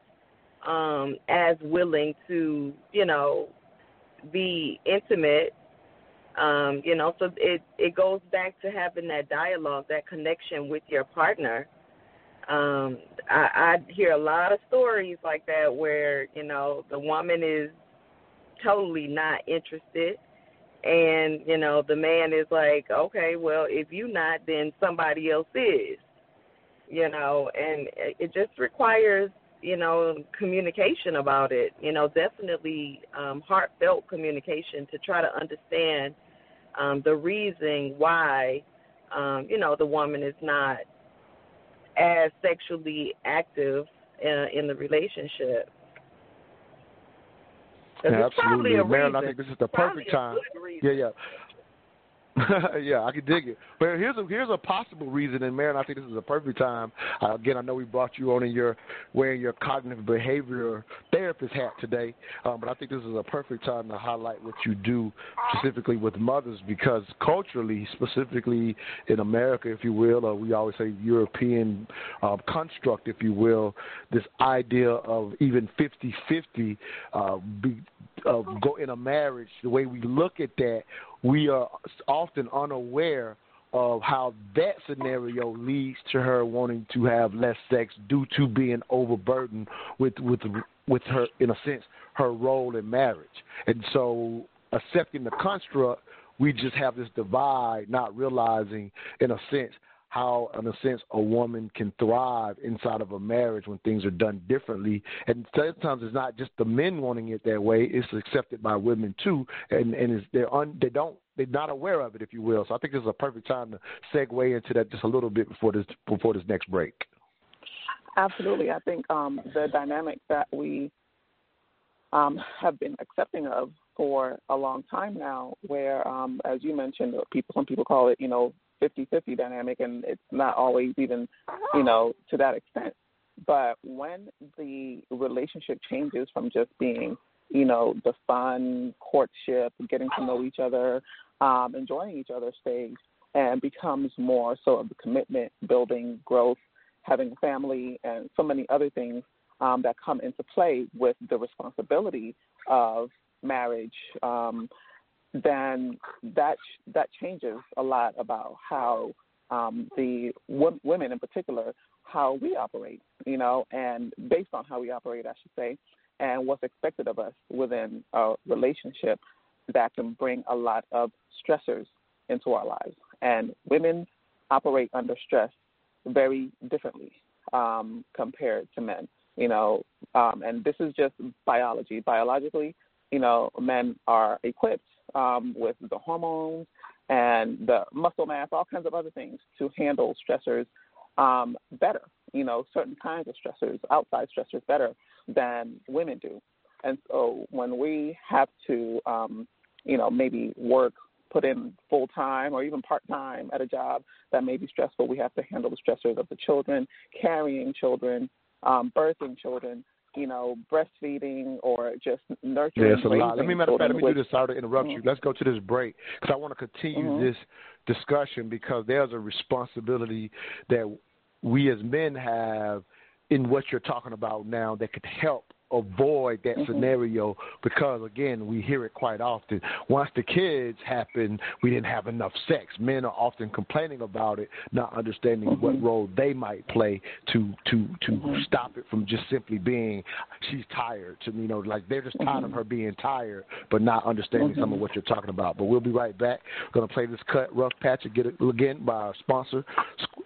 Speaker 3: um, as willing to, you know, be intimate um, you know, so it it goes back to having that dialogue, that connection with your partner. Um, I, I hear a lot of stories like that where you know the woman is totally not interested, and you know the man is like, okay, well if you not, then somebody else is. You know, and it just requires you know, communication about it. You know, definitely um, heartfelt communication to try to understand um, the reason why um, you know, the woman is not as sexually active uh, in the relationship.
Speaker 2: Yeah, absolutely. Marilyn, I think this is the perfect time. Yeah, yeah. yeah, I can dig it. But here's a here's a possible reason, and Marilyn, I think this is a perfect time. Uh, again, I know we brought you on in your wearing your cognitive behavior therapist hat today, um, but I think this is a perfect time to highlight what you do specifically with mothers because culturally, specifically in America, if you will, or we always say European um, construct, if you will, this idea of even 50-50 uh, be, uh, go in a marriage, the way we look at that, we are often unaware of how that scenario leads to her wanting to have less sex due to being overburdened with with with her in a sense her role in marriage. And so accepting the construct, we just have this divide, not realizing in a sense how, in a sense, a woman can thrive inside of a marriage when things are done differently. And sometimes it's not just the men wanting it that way; it's accepted by women too, and and they're un, they don't they're not aware of it, if you will. So I think this is a perfect time to segue into that just a little bit before this before this next break.
Speaker 4: Absolutely. I think um, the dynamic that we um, have been accepting of for a long time now, where, um, as you mentioned, people some people call it, you know, 50-50 dynamic, and it's not always even, you know, to that extent. But when the relationship changes from just being, you know, the fun courtship, getting to know each other, um, enjoying each other stage, and becomes more so of the commitment, building, growth, having a family, and so many other things um, that come into play with the responsibility of marriage, um, then that that changes a lot about how um, the w- women in particular how we operate, you know, and based on how we operate, I should say, and what's expected of us within a relationship that can bring a lot of stressors into our lives. And women operate under stress very differently um, compared to men, you know, um, and this is just biology. Biologically, you know, men are equipped um, with the hormones and the muscle mass, all kinds of other things to handle stressors um, better. You know, certain kinds of stressors, outside stressors, better than women do. And so when we have to, um, you know, maybe work, put in full time or even part time at a job that may be stressful, we have to handle the stressors of the children, carrying children, um, birthing children, you know, breastfeeding or just nurturing.
Speaker 2: Yeah, a lot. Let me matter of fact, let me do this. Sorry to interrupt
Speaker 4: Mhm.
Speaker 2: you. Let's go to this break because I want to continue
Speaker 4: Mhm.
Speaker 2: this discussion because there's a responsibility that we as men have in what you're talking about now that could help avoid that
Speaker 4: Mhm.
Speaker 2: scenario because again we hear it quite often. Once the kids happen we didn't have enough sex. Men are often complaining about it not understanding what role they might play to to to stop it from just simply being she's tired to you know like they're just tired of her being tired but not understanding some of what you're talking about. But we'll be right back. We're going to play this cut rough patch and get it again by our sponsor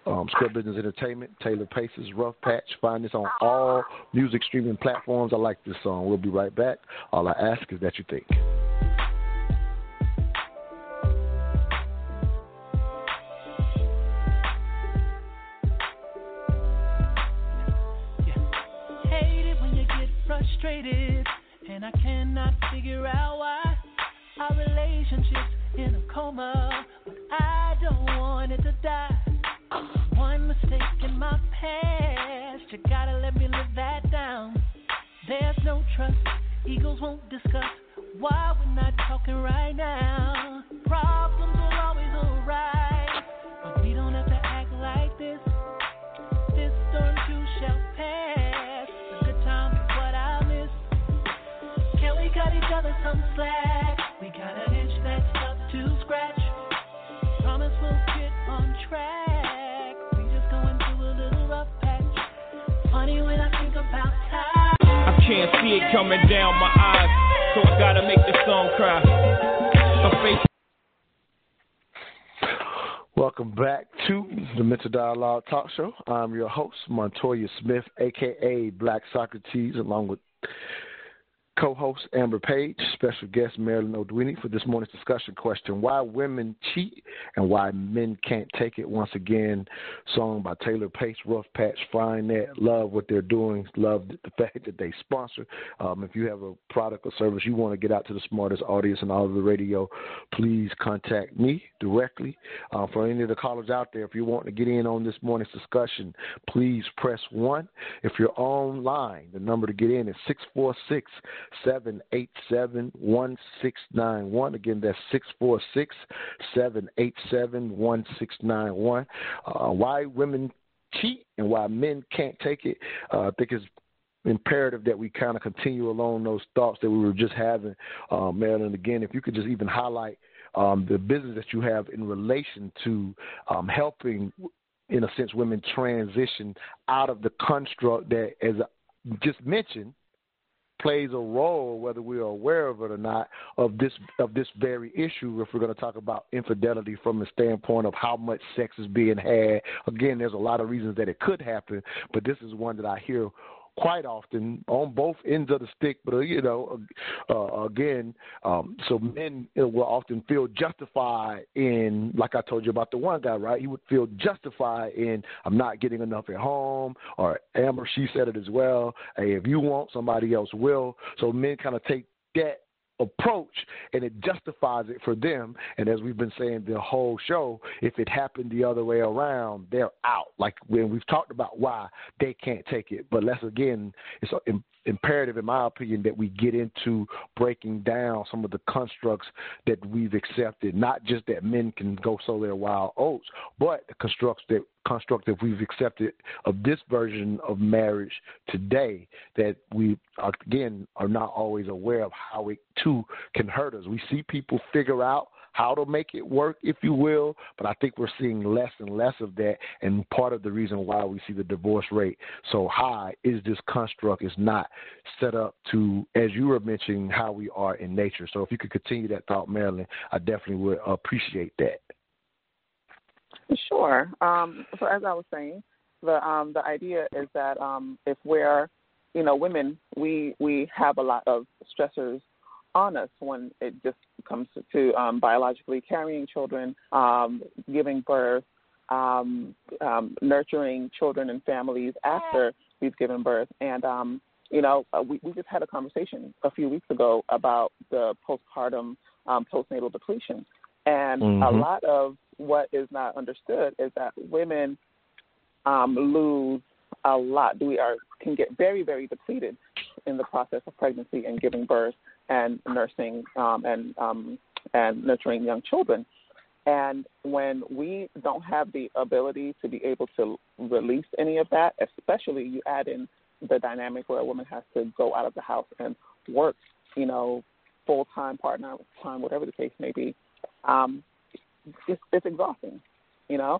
Speaker 2: um, Square Business Entertainment, Taylor Pace's Rough Patch. Find this on all music streaming platforms. I like this song. We'll be right back. All I ask is that you think.
Speaker 12: Hate it when you get frustrated, and I cannot figure out why our relationship's in a coma, but I don't want it to die. One mistake in my past, you gotta let me live that down. There's no trust, egos won't discuss why we're not talking right now. Problems will always arise, but we don't have to act like this. This storm too shall pass. A good time is what I miss. Can we cut each other some slack?
Speaker 6: Can't see it coming down my eyes, so I gotta make the song cry.
Speaker 2: Welcome back to the Mental Dialogue Talk Show. I'm your host, Montoya Smith, aka Black Socrates, along with co-host Amber Page, special guest Marilyn Odwini for this morning's discussion question: Why women cheat and why men can't take it. Once again, song by Taylor Pace, Rough Patch, Frying That. Love what they're doing. Love the fact that they sponsor. Um, if you have a product or service you want to get out to the smartest audience and all of the radio, please contact me directly. Uh, for any of the callers out there, if you want to get in on this morning's discussion, please press one. If you're online, the number to get in is six four six. 787 1691. Again, that's 646 787 1691. Uh, why women cheat and why men can't take it, uh, I think it's imperative that we kind of continue along those thoughts that we were just having, uh, Marilyn. Again, if you could just even highlight um, the business that you have in relation to um, helping, in a sense, women transition out of the construct that, as I just mentioned, plays a role, whether we are aware of it or not, of this of this very issue. If we're going to talk about infidelity from the standpoint of how much sex is being had, again, there's a lot of reasons that it could happen, but this is one that I hear quite often on both ends of the stick. But uh, you know, uh, again, um, so men will often feel justified in, like I told you about the one guy, right? He would feel justified in, I'm not getting enough at home, or Amber, she said it as well. Hey, if you want, somebody else will. So men kind of take that approach and it justifies it for them. And as we've been saying the whole show, if it happened the other way around, they're out. Like when we've talked about why they can't take it. But let's again, it's imperative, in my opinion, that we get into breaking down some of the constructs that we've accepted. Not just that men can go sow their wild oats, but the constructs that construct that we've accepted of this version of marriage today that we again are not always aware of how it too can hurt us. We see people figure out how to make it work, if you will. But I think we're seeing less and less of that. And part of the reason why we see the divorce rate so high is this construct is not set up to, as you were mentioning, how we are in nature. So if you could continue that thought, Marilyn, I definitely would appreciate that.
Speaker 4: Sure. Um, so as I was saying, the um, the idea is that um, if we're, you know, women, we we have a lot of stressors on us when it just comes to um, biologically carrying children, um, giving birth, um, um, nurturing children and families after we've given birth. And, um, you know, uh, we, we just had a conversation a few weeks ago about the postpartum um, postnatal depletion. And mm-hmm. a lot of what is not understood is that women um, lose a lot. We are can get very, very depleted in the process of pregnancy and giving birth and nursing um, and um, and nurturing young children. And when we don't have the ability to be able to release any of that, especially you add in the dynamic where a woman has to go out of the house and work, you know, full time, partner time, whatever the case may be, um, it's, it's exhausting. You know,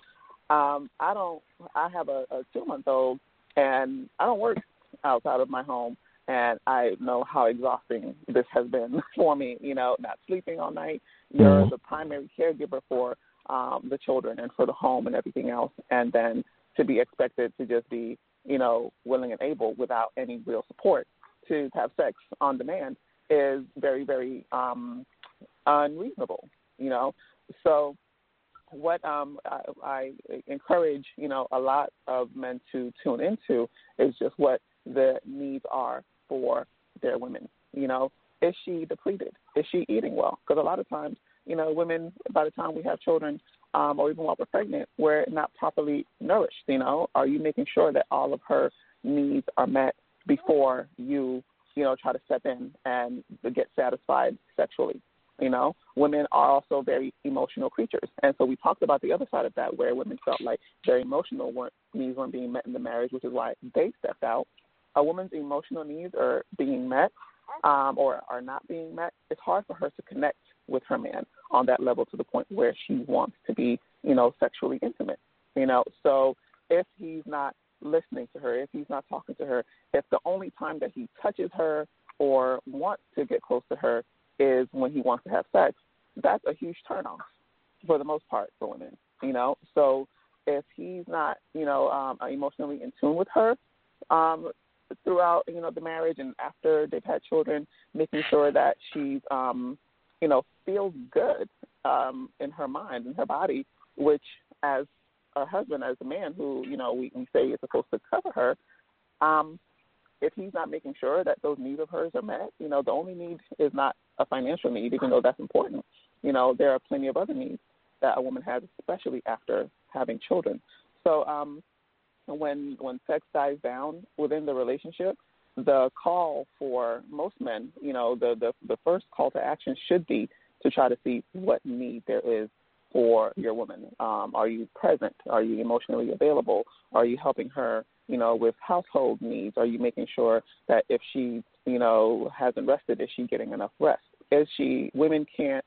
Speaker 4: um, I don't. I have a, a two month old, and I don't work outside of my home and I know how exhausting this has been for me. You know, not sleeping all night. You're mm-hmm. the primary caregiver for um, the children and for the home and everything else, and then to be expected to just be, you know, willing and able without any real support to have sex on demand is very, very um, unreasonable. You know, so what um, I, I encourage, you know, a lot of men to tune into is just what the needs are for their women. You know, is she depleted? Is she eating well? Because a lot of times, you know, women by the time we have children, um, or even while we're pregnant, we're not properly nourished. You know, are you making sure that all of her needs are met before you, you know, try to step in and get satisfied sexually? You know, women are also very emotional creatures, and so we talked about the other side of that, where women felt like their emotional weren't, needs weren't being met in the marriage, which is why they stepped out a woman's emotional needs are being met um, or are not being met, it's hard for her to connect with her man on that level to the point where she wants to be, you know, sexually intimate. You know, so if he's not listening to her, if he's not talking to her, if the only time that he touches her or wants to get close to her is when he wants to have sex, that's a huge turnoff for the most part for women. You know, so if he's not, you know, um, emotionally in tune with her, um, throughout you know the marriage and after they've had children, making sure that she's um, you know feels good um, in her mind and her body, which as a husband, as a man who you know we, we say is supposed to cover her, um, if he's not making sure that those needs of hers are met, you know the only need is not a financial need, even though that's important. You know there are plenty of other needs that a woman has, especially after having children. So um, when when sex dies down within the relationship, the call for most men, you know, the the, the first call to action should be to try to see what need there is for your woman. Um, are you present? Are you emotionally available? Are you helping her, you know, with household needs? Are you making sure that if she, you know, hasn't rested, is she getting enough rest? Is she? Women can't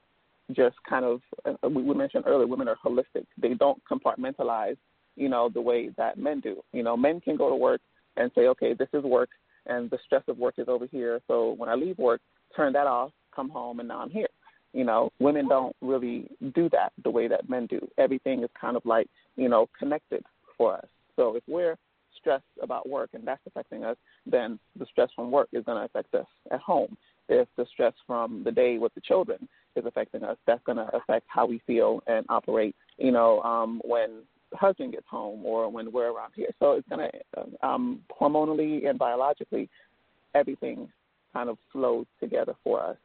Speaker 4: just kind of. Uh, we mentioned earlier, women are holistic. They don't compartmentalize, you know, the way that men do. You know, men can go to work and say, okay, this is work, and the stress of work is over here. So when I leave work, turn that off, come home, and now I'm here. You know, women don't really do that the way that men do. Everything is kind of like, you know, connected for us. So if we're stressed about work and that's affecting us, then the stress from work is going to affect us at home. If the stress from the day with the children is affecting us, that's going to affect how we feel and operate, you know, um, when husband gets home or when we're around here. So it's going to, um, hormonally and biologically, everything kind of flows together for us.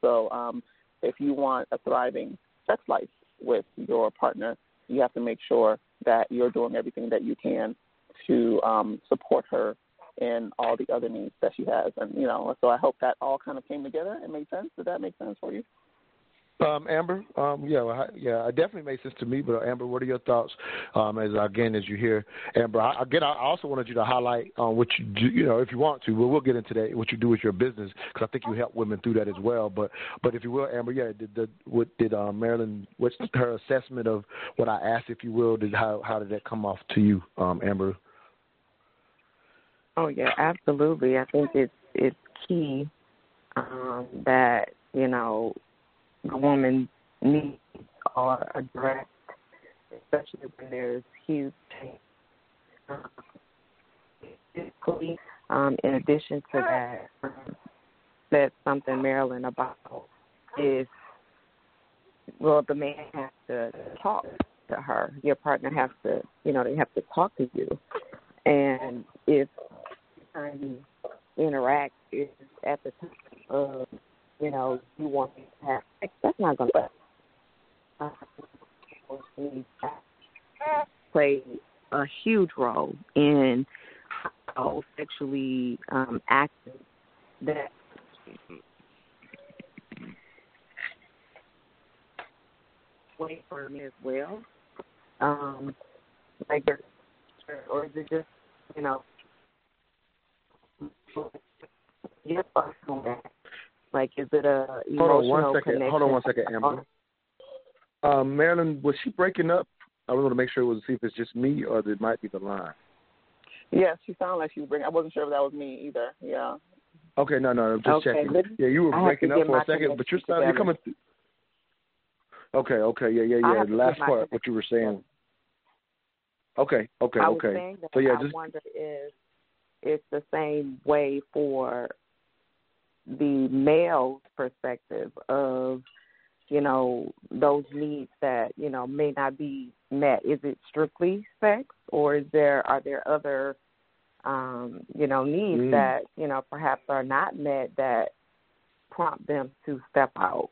Speaker 4: So um, if you want a thriving sex life with your partner, you have to make sure that you're doing everything that you can to um, support her in all the other needs that she has. And, you know, so I hope that all kind of came together and made sense. Did that make sense for you?
Speaker 2: Um, Amber, um, yeah, well, I- yeah, it definitely makes sense to me. But uh, Amber, what are your thoughts? Um, as again, as you hear Amber, I, again, I also wanted you to highlight um, what you do. You know, if you want to, we'll, get into that. What you do with your business, because I think you help women through that as well. But, but if you will, Amber, yeah, did the, what did um, Marilyn? What's her assessment of what I asked, if you will? Did how how did that come off to you, um, Amber?
Speaker 3: Oh yeah, absolutely. I think it's it's key um, that you know the woman's needs are addressed, especially when there's huge change. Um, in addition to that, that's something Marilyn about is well, the man has to talk to her. Your partner has to, you know, they have to talk to you. And if time you interact is at the time of, you know, you want to have sex, that's not going to play a huge role in how sexually um, active that way for me as well. Um, like, or is it just, you know, your personal like is it a
Speaker 2: Hold on one
Speaker 3: emotional connection?
Speaker 2: Hold on one second, Amber. Um, Marilyn, was she breaking up? I want to make sure it was see if it's just me or it might be the line.
Speaker 4: Yes, she sounded like she was breaking. I wasn't sure if that was me either. Yeah.
Speaker 2: Okay, no, no, I'm just
Speaker 4: Okay,
Speaker 2: checking.
Speaker 4: let-
Speaker 2: Yeah, you were
Speaker 4: I
Speaker 2: breaking up for a second, but you're
Speaker 4: connection
Speaker 2: you're coming. Through. Okay, okay, yeah, yeah, yeah. The last part, what you were saying. Okay, okay, okay. So yeah,
Speaker 3: I
Speaker 2: just
Speaker 3: wonder if it's the same way for the male's perspective of, you know, those needs that, you know, may not be met. Is it strictly sex or is there are there other um, you know, needs
Speaker 2: Mm.
Speaker 3: that, you know, perhaps are not met that prompt them to step out?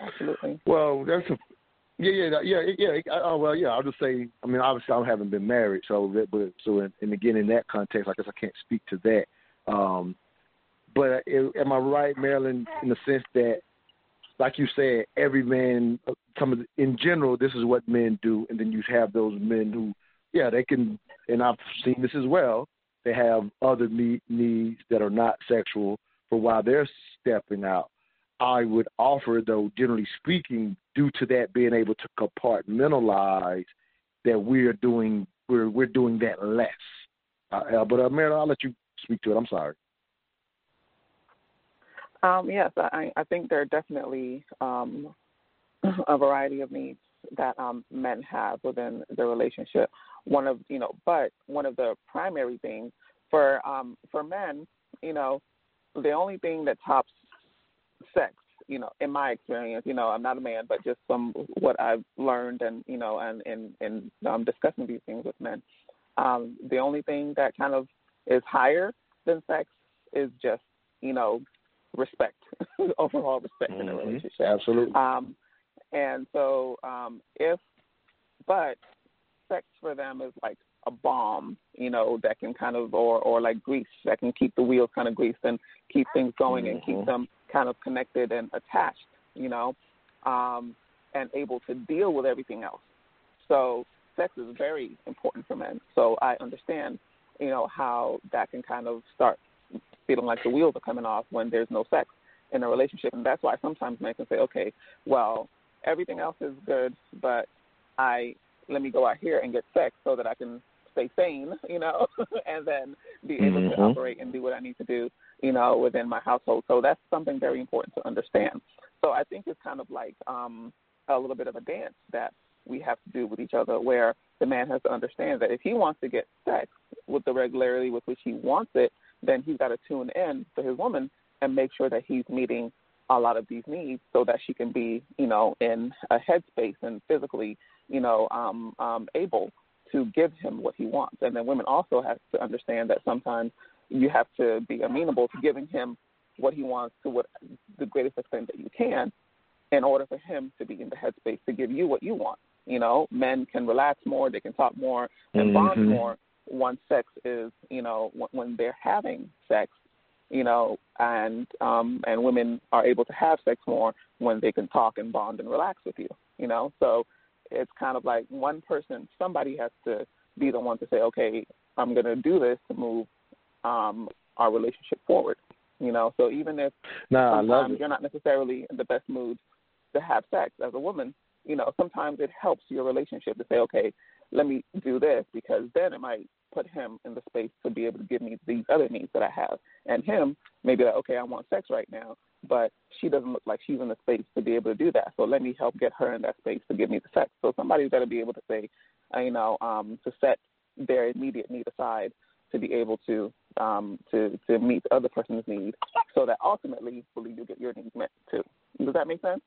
Speaker 4: Absolutely.
Speaker 2: Well, that's a yeah, yeah, yeah, yeah. I- Oh well, yeah. I'll just say. I mean, obviously, I haven't been married, so that, but so and, and again in that context, I guess I can't speak to that. Um, but am I right, Marilyn, in the sense that, like you said, every man, some in general, this is what men do, and then you have those men who, yeah, they can, and I've seen this as well. They have other needs that are not sexual for why they're stepping out. I would offer, though, generally speaking, due to that being able to compartmentalize, that we're doing we're we're doing that less. Uh, uh, but uh, I'll let you speak to it. I'm sorry.
Speaker 4: Um, yes, I, I think there are definitely um, a variety of needs that um, men have within the relationship. One of you know, but one of the primary things for um, for men, you know, the only thing that tops sex, you know, in my experience, you know, I'm not a man, but just from what I've learned and you know, and and and um, discussing these things with men, um, the only thing that kind of is higher than sex is just you know respect, overall respect in a relationship.
Speaker 2: Absolutely.
Speaker 4: Um, and so um, if, but sex for them is like a balm, you know, that can kind of, or or like grease that can keep the wheels kind of greased and keep things going and keep
Speaker 2: Mhm.
Speaker 4: them kind of connected and attached, you know, um, and able to deal with everything else. So sex is very important for men. So I understand, you know, how that can kind of start feeling like the wheels are coming off when there's no sex in a relationship. And that's why sometimes men can say, okay, well, everything else is good, but I let me go out here and get sex so that I can stay sane, you know, and then be able to
Speaker 2: Mhm.
Speaker 4: operate and do what I need to do, you know, within my household. So that's something very important to understand. So I think it's kind of like um, a little bit of a dance that we have to do with each other where the man has to understand that if he wants to get sex with the regularity with which he wants it, then he's got to tune in to his woman and make sure that he's meeting a lot of these needs so that she can be, you know, in a headspace and physically, you know, um, um, able to give him what he wants. And then women also have to understand that sometimes you have to be amenable to giving him what he wants to what the greatest extent that you can in order for him to be in the headspace to give you what you want. You know, men can relax more, they can talk more, and bond
Speaker 2: Mhm.
Speaker 4: more once sex is, you know, when, when they're having sex, you know, and um and women are able to have sex more when they can talk and bond and relax with you, you know. So it's kind of like one person, somebody has to be the one to say, okay, I'm going to do this to move um our relationship forward, you know. So even if
Speaker 2: love
Speaker 4: sometimes you're not necessarily in the best mood to have sex as a woman, you know, sometimes it helps your relationship to say, okay, let me do this because then it might put him in the space to be able to give me these other needs that I have. And him maybe like, okay, I want sex right now, but she doesn't look like she's in the space to be able to do that. So let me help get her in that space to give me the sex. So somebody's got to be able to say, uh, you know, um, to set their immediate need aside to be able to um, to to meet the other person's need, so that ultimately, believe you get your needs met too. Does that make sense?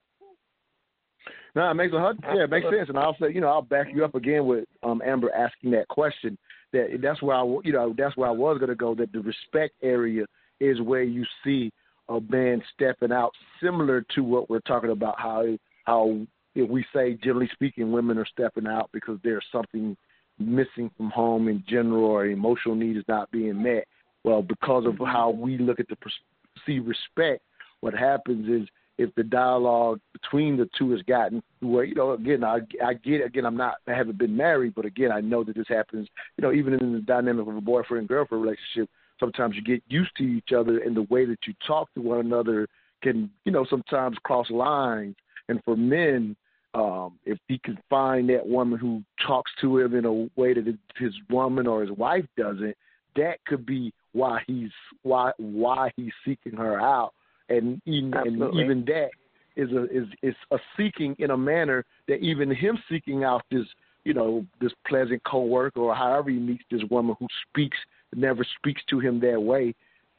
Speaker 2: No, it makes a hundred. Yeah, it makes sense, and I'll say, you know, I'll back you up again with um, Amber asking that question. That that's where I, you know, that's where I was going to go. That the respect area is where you see a man stepping out, similar to what we're talking about. How how if we say generally speaking, women are stepping out because there's something missing from home in general, or emotional need is not being met. Well, because of mm-hmm. how we look at the perceived respect, what happens is if the dialogue between the two has gotten where you know again I I get again I'm not I haven't been married but again I know that this happens you know even in the dynamic of a boyfriend girlfriend relationship sometimes you get used to each other and the way that you talk to one another can you know sometimes cross lines. And for men um if he can find that woman who talks to him in a way that his woman or his wife doesn't that could be why he's why why he's seeking her out and even and even that is a is is a seeking in a manner that even him seeking out this you know this pleasant coworker or however he meets this woman who speaks never speaks to him that way,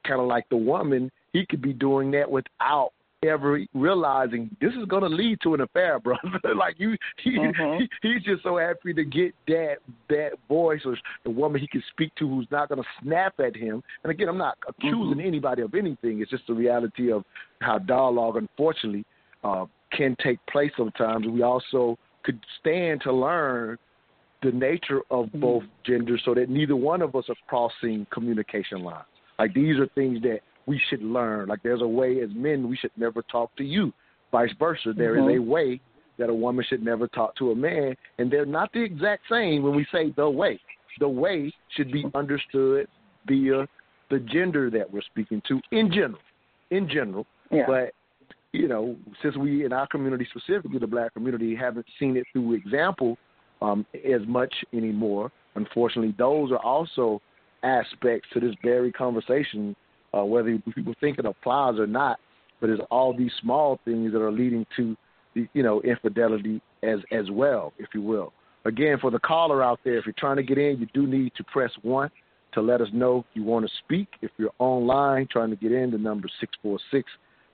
Speaker 2: kind of like the woman, he could be doing that without ever realizing this is going to lead to an affair, brother. like you, he,
Speaker 4: Mhm.
Speaker 2: he he's just so happy to get that that voice or the woman he can speak to who's not going to snap at him. And again, I'm not accusing anybody of anything. It's just the reality of how dialogue, unfortunately, uh, can take place sometimes. We also could stand to learn the nature of both genders so that neither one of us are crossing communication lines. Like these are things that we should learn. Like there's a way as men we should never talk to you. Vice versa. There is
Speaker 4: Mhm.
Speaker 2: a way that a woman should never talk to a man and they're not the exact same when we say the way. The way should be understood via the gender that we're speaking to in general. In general.
Speaker 4: Yeah.
Speaker 2: But you know, since we in our community specifically the black community haven't seen it through example um, as much anymore. Unfortunately, those are also aspects to this very conversation, uh, whether people think it applies or not. But it's all these small things that are leading to you know infidelity as as well, if you will. Again, for the caller out there, if you're trying to get in, you do need to press one to let us know you want to speak. If you're online trying to get in, the number six four six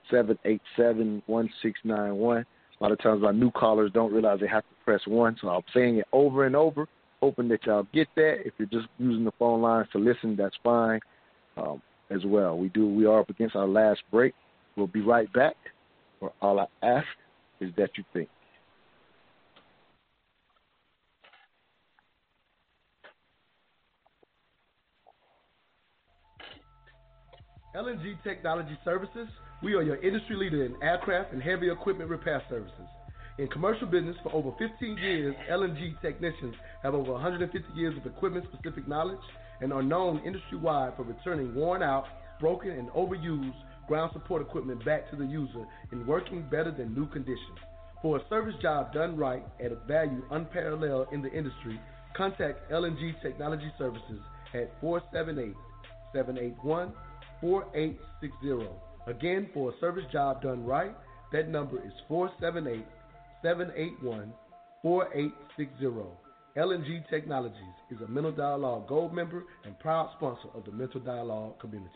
Speaker 2: seven eight seven one six nine one. A lot of times our new callers don't realize they have to press one, so I'm saying it over and over, hoping that y'all get that. If you're just using the phone lines to listen, that's fine um, as well. We do. We are up against our last break. We'll be right back. For all I ask is that you think.
Speaker 5: LNG Technology Services, we are your industry leader in aircraft and heavy equipment repair services. In commercial business for over 15 years, LNG technicians have over 150 years of equipment specific knowledge and are known industry wide for returning worn out, broken, and overused ground support equipment back to the user in working better than new condition. For a service job done right at a value unparalleled in the industry, contact LNG Technology Services at 478 781 4860. Again, for a service job done right, that number is 478 781 4860. LNG Technologies is a Mental Dialogue Gold member and proud sponsor of the Mental Dialogue community.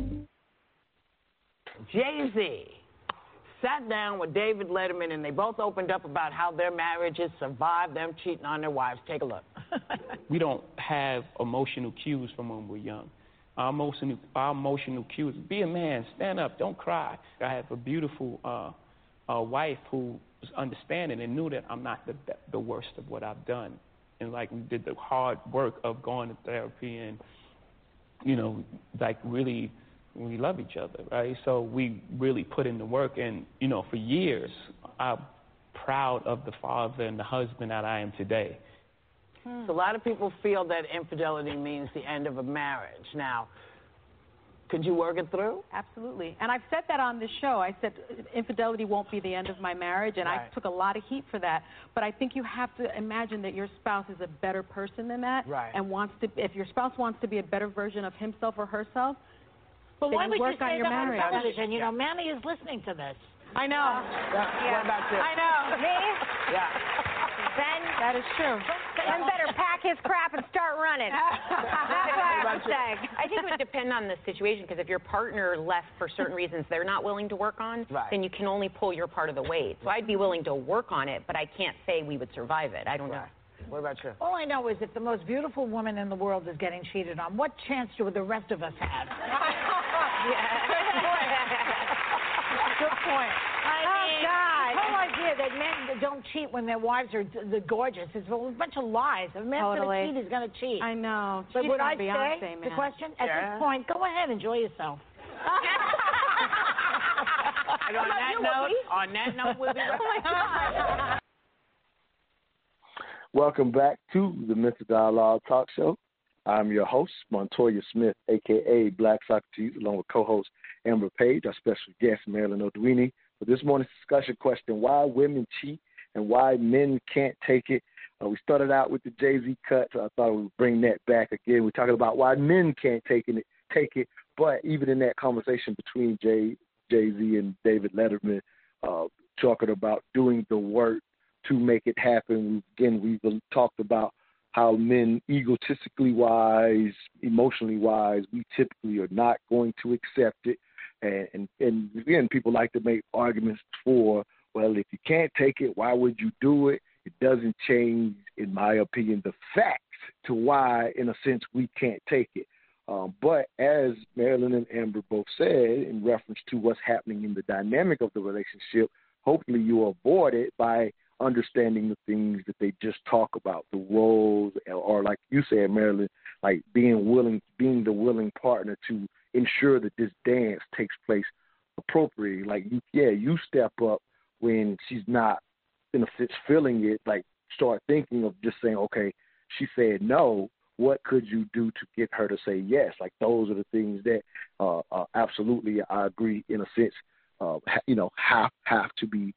Speaker 16: Jay Z sat down with David Letterman and they both opened up about how their marriages survived them cheating on their wives. Take a look.
Speaker 17: we don't have emotional cues from when we're young. Our emotional, our emotional cues: be a man, stand up, don't cry. I have a beautiful uh, uh, wife who was understanding and knew that I'm not the the worst of what I've done, and like we did the hard work of going to therapy and, you know, like really we love each other, right? So we really put in the work, and you know, for years, I'm proud of the father and the husband that I am today. Hmm.
Speaker 16: So a lot of people feel that infidelity means the end of a marriage. Now, could you work it through?
Speaker 18: Absolutely. And I've said that on this show. I said infidelity won't be the end of my marriage, and I took a lot of heat for that. But I think you have to imagine that your spouse is a better person than that,
Speaker 16: Right.
Speaker 18: and wants to. If your spouse wants to be a better version of himself or herself,
Speaker 19: But
Speaker 18: then
Speaker 19: why
Speaker 18: you
Speaker 19: would
Speaker 18: work
Speaker 19: you
Speaker 18: on
Speaker 19: say
Speaker 18: your
Speaker 19: that
Speaker 18: marriage.
Speaker 19: on television? You know, Manny is listening to this.
Speaker 18: I know.
Speaker 16: Uh, what about you?
Speaker 18: I know.
Speaker 19: Me?
Speaker 16: Yeah.
Speaker 19: Ben?
Speaker 18: That is true.
Speaker 19: Ben better pack his crap and start running. That's what I would say.
Speaker 20: I think it would depend on the situation because if your partner left for certain reasons they're not willing to work on,
Speaker 16: Right.
Speaker 20: then you can only pull your part of the weight. So I'd be willing to work on it, but I can't say we would survive it. I don't know.
Speaker 16: What about you?
Speaker 19: All I know is if the most beautiful woman in the world is getting cheated on, what chance do the rest of us have?
Speaker 18: Good point.
Speaker 19: I oh, God. The whole idea that men don't cheat when their wives are the gorgeous is a bunch of lies. If a man's
Speaker 18: Totally.
Speaker 19: going to cheat, he's going to cheat.
Speaker 18: I know.
Speaker 19: But
Speaker 18: She's
Speaker 19: would
Speaker 18: my
Speaker 19: I say,
Speaker 18: Beyonce,
Speaker 19: the question, at
Speaker 18: Yeah.
Speaker 19: this point, go ahead, and enjoy yourself.
Speaker 16: And on that note, on that note, we'll be right oh, back.
Speaker 2: Welcome back to the Mental Dialogue Talk Show. I'm your host, Montoya Smith, aka Black Socrates, along with co-host Amber Page, our special guest Marilyn Odwini. For this morning's discussion question: Why women cheat and why men can't take it. Uh, we started out with the Jay Z cut, so I thought we would bring that back again. We're talking about why men can't take it, take it. But even in that conversation between Jay Jay Z and David Letterman, uh, talking about doing the work to make it happen. Again, we've talked about how men, egotistically wise, emotionally wise, we typically are not going to accept it. And, and and again, people like to make arguments for, well, if you can't take it, why would you do it? It doesn't change, in my opinion, the facts to why, in a sense, we can't take it. Um, but as Marilyn and Amber both said, in reference to what's happening in the dynamic of the relationship, hopefully you avoid it by understanding the things that they just talk about, the roles, or like you said, Marilyn, like being willing, being the willing partner to ensure that this dance takes place appropriately. Like you, yeah, you step up when she's not in a sense feeling it. Like start thinking of just saying, okay, she said no. What could you do to get her to say yes? Like those are the things that uh, uh, absolutely I agree in a sense. Uh, you know, have have to be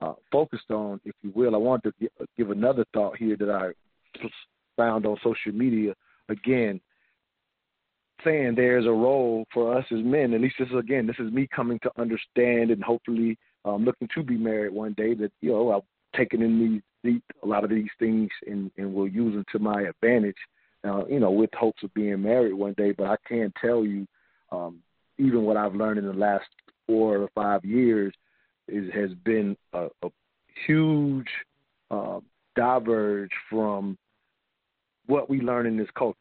Speaker 2: uh, focused on, if you will. I want to give another thought here that I found on social media. Again, saying there's a role for us as men. At least this is again, this is me coming to understand and hopefully um, looking to be married one day. That you know, I've taken in these, these a lot of these things and and will use them to my advantage. Uh, you know, with hopes of being married one day. But I can tell you, um, even what I've learned in the last four or five years is has been a, a huge uh, diverge from what we learn in this culture.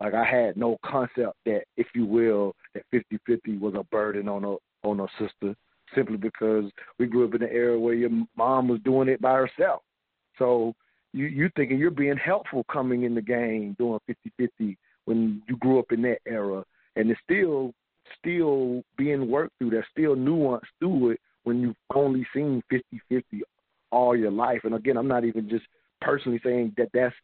Speaker 2: Like I had no concept that, if you will, that 50-50 was a burden on a on a sister, simply because we grew up in an era where your mom was doing it by herself. So you you thinking you're being helpful coming in the game doing 50-50 when you grew up in that era, and it's still still being worked through. There's still nuance through it when you've only seen 50-50 all your life. And again, I'm not even just personally saying that that's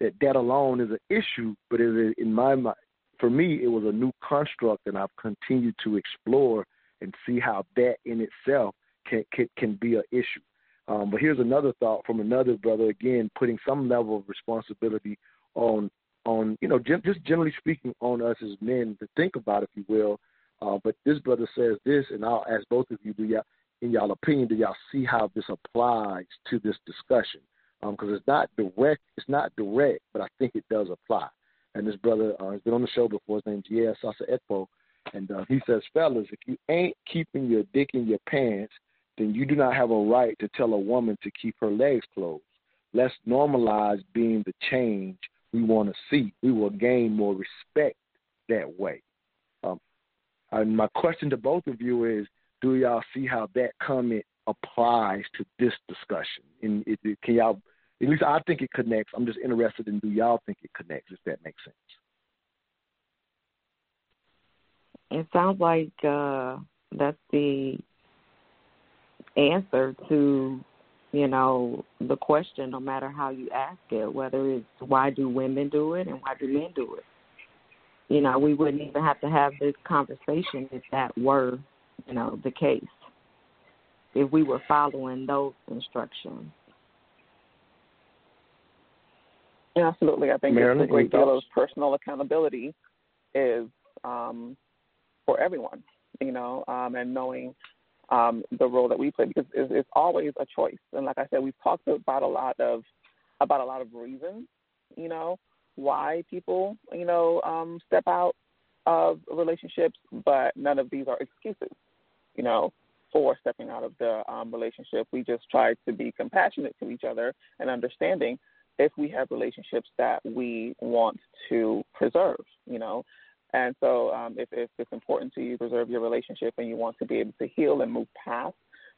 Speaker 2: that that alone is an issue, but it is in my mind, for me, it was a new construct, and I've continued to explore and see how that in itself can can, can be an issue. Um, but here's another thought from another brother, again, putting some level of responsibility on on you know just generally speaking on us as men to think about, if you will. Uh, but this brother says this, and I'll ask both of you: Do y'all, in y'all opinion, do y'all see how this applies to this discussion? because um, it's not direct. It's not direct, but I think it does apply. And this brother uh, has been on the show before. His name's Yes Sasa Ekpo, and uh, he says, "Fellas, if you ain't keeping your dick in your pants, then you do not have a right to tell a woman to keep her legs closed. Let's normalize being the change we want to see. We will gain more respect that way." Um, and my question to both of you is, do y'all see how that comment applies to this discussion? And it, it, can y'all at least I think it connects. I'm just interested in do y'all think it connects, if that makes sense.
Speaker 21: It sounds like uh, that's the answer to, you know, the question, no matter how you ask it, whether it's why do women do it and why do men do it. You know, we wouldn't even have to have this conversation if that were, you know, the case. If we were following those instructions.
Speaker 4: Absolutely. I think
Speaker 2: Marilyn,
Speaker 4: a great deal of personal accountability is um, for everyone, you know, um, and knowing um, the role that we play because it's, it's always a choice. And like I said, we've talked about a lot of about a lot of reasons, you know, why people, you know, um, step out of relationships, but none of these are excuses, you know, for stepping out of the um, relationship. We just try to be compassionate to each other and understanding if we have relationships that we want to preserve, you know. And so, um, if, if it's important to you preserve your relationship and you want to be able to heal and move past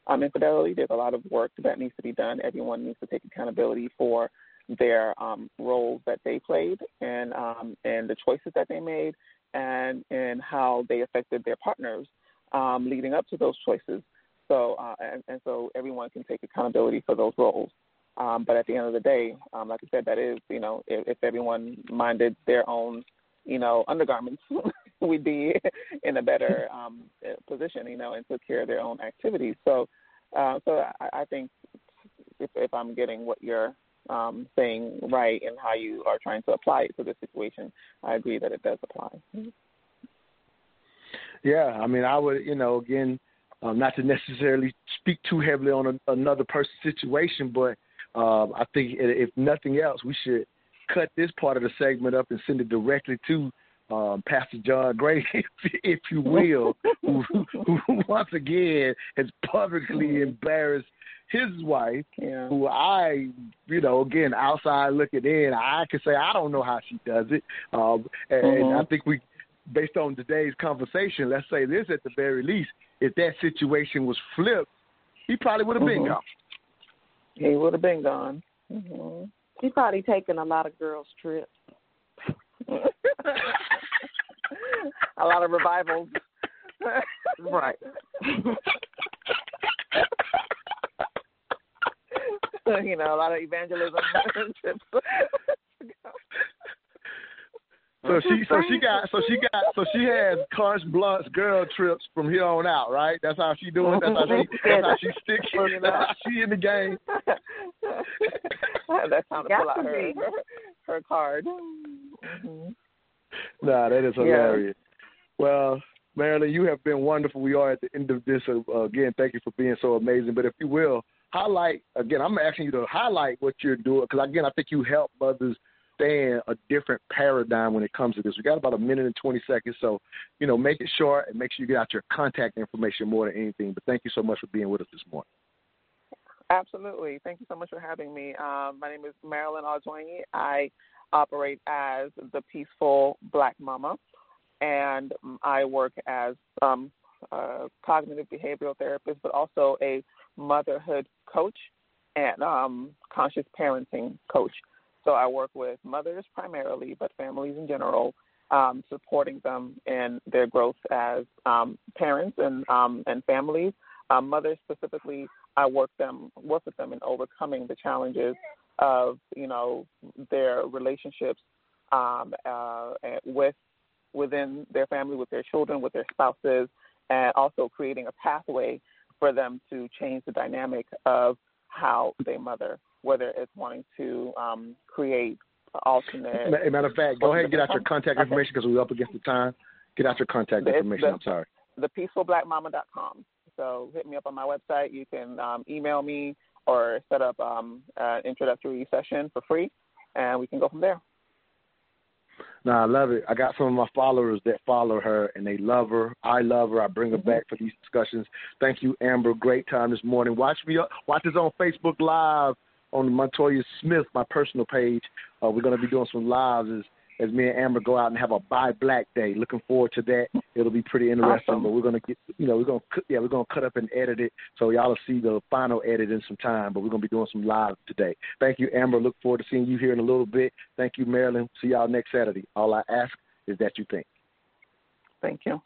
Speaker 4: um, infidelity, there's a lot of work that needs to be done. Everyone needs to take accountability for their um, roles that they played and um, and the choices that they made and and how they affected their partners um, leading up to those choices. So uh, and, and so everyone can take accountability for those roles. Um, but at the end of the day, um, like I said, that is, you know, if, if everyone minded their own, you know, undergarments, we'd be in a better um, position, you know, and took care of their own activities. So, uh, so I, I think if, if I'm getting what you're um, saying right and how you are trying to apply it to this situation, I agree that it does apply.
Speaker 2: Yeah, I mean, I would, you know, again, um, not to necessarily speak too heavily on a, another person's situation, but um, I think if nothing else, we should cut this part of the segment up and send it directly to um, Pastor John Gray, if you will, who, who, once again has publicly embarrassed his wife,
Speaker 4: yeah.
Speaker 2: who I, you know, again outside looking in, I can say I don't know how she does it, um, and,
Speaker 4: mm-hmm.
Speaker 2: and I think we, based on today's conversation, let's say this at the very least, if that situation was flipped, he probably would have
Speaker 4: mm-hmm.
Speaker 2: been gone.
Speaker 4: He would have been gone. Mm-hmm.
Speaker 21: He probably taken a lot of girls' trips.
Speaker 4: a lot of revivals.
Speaker 21: right.
Speaker 4: you know, a lot of evangelism trips.
Speaker 2: So she, so she got, so she got, so she has Carte Blunt's girl trips from here on out, right? That's how she doing. That's how she, that's how she sticking. That's how she in the game.
Speaker 4: that's time to pull out her, her, her card. Mm-hmm.
Speaker 2: Nah, that is hilarious. Yeah. Well, Marilyn, you have been wonderful. We are at the end of this. Uh, again, thank you for being so amazing. But if you will, highlight again. I'm asking you to highlight what you're doing because again, I think you help mothers understand a different paradigm when it comes to this. We got about a minute and 20 seconds, so, you know, make it short and make sure you get out your contact information more than anything. But thank you so much for being with us this morning.
Speaker 4: Absolutely. Thank you so much for having me. Um, my name is Marilyn Ardoini. I operate as the Peaceful Black Mama, and I work as um, a cognitive behavioral therapist, but also a motherhood coach and um, conscious parenting coach. So I work with mothers primarily, but families in general, um, supporting them in their growth as um, parents and um, and families. Um, mothers specifically, I work them work with them in overcoming the challenges of you know their relationships um, uh, with within their family, with their children, with their spouses, and also creating a pathway for them to change the dynamic of how they mother whether it's wanting to um, create alternate.
Speaker 2: Matter of fact, go ahead and get out your contact information because we're up against the time. Get out your contact information. The, I'm sorry.
Speaker 4: Thepeacefulblackmama.com. So hit me up on my website. You can um, email me or set up um, an introductory session for free, and we can go from there.
Speaker 2: No, I love it. I got some of my followers that follow her, and they love her. I love her. I bring her mm-hmm. back for these discussions. Thank you, Amber. Great time this morning. Watch me. Up watch us on Facebook Live on Montoya Smith, my personal page. Uh, we're going to be doing some lives as, as me and Amber go out and have a Buy Black Day. Looking forward to that. It'll be pretty interesting. Awesome. But we're going to get, you know, we're going to, yeah, we're going to cut up and edit it so y'all will see the final edit in some time. But we're going to be doing some live today. Thank you, Amber. Look forward to seeing you here in a little bit. Thank you, Marilyn. See y'all next Saturday. All I ask is that you think.
Speaker 4: Thank you.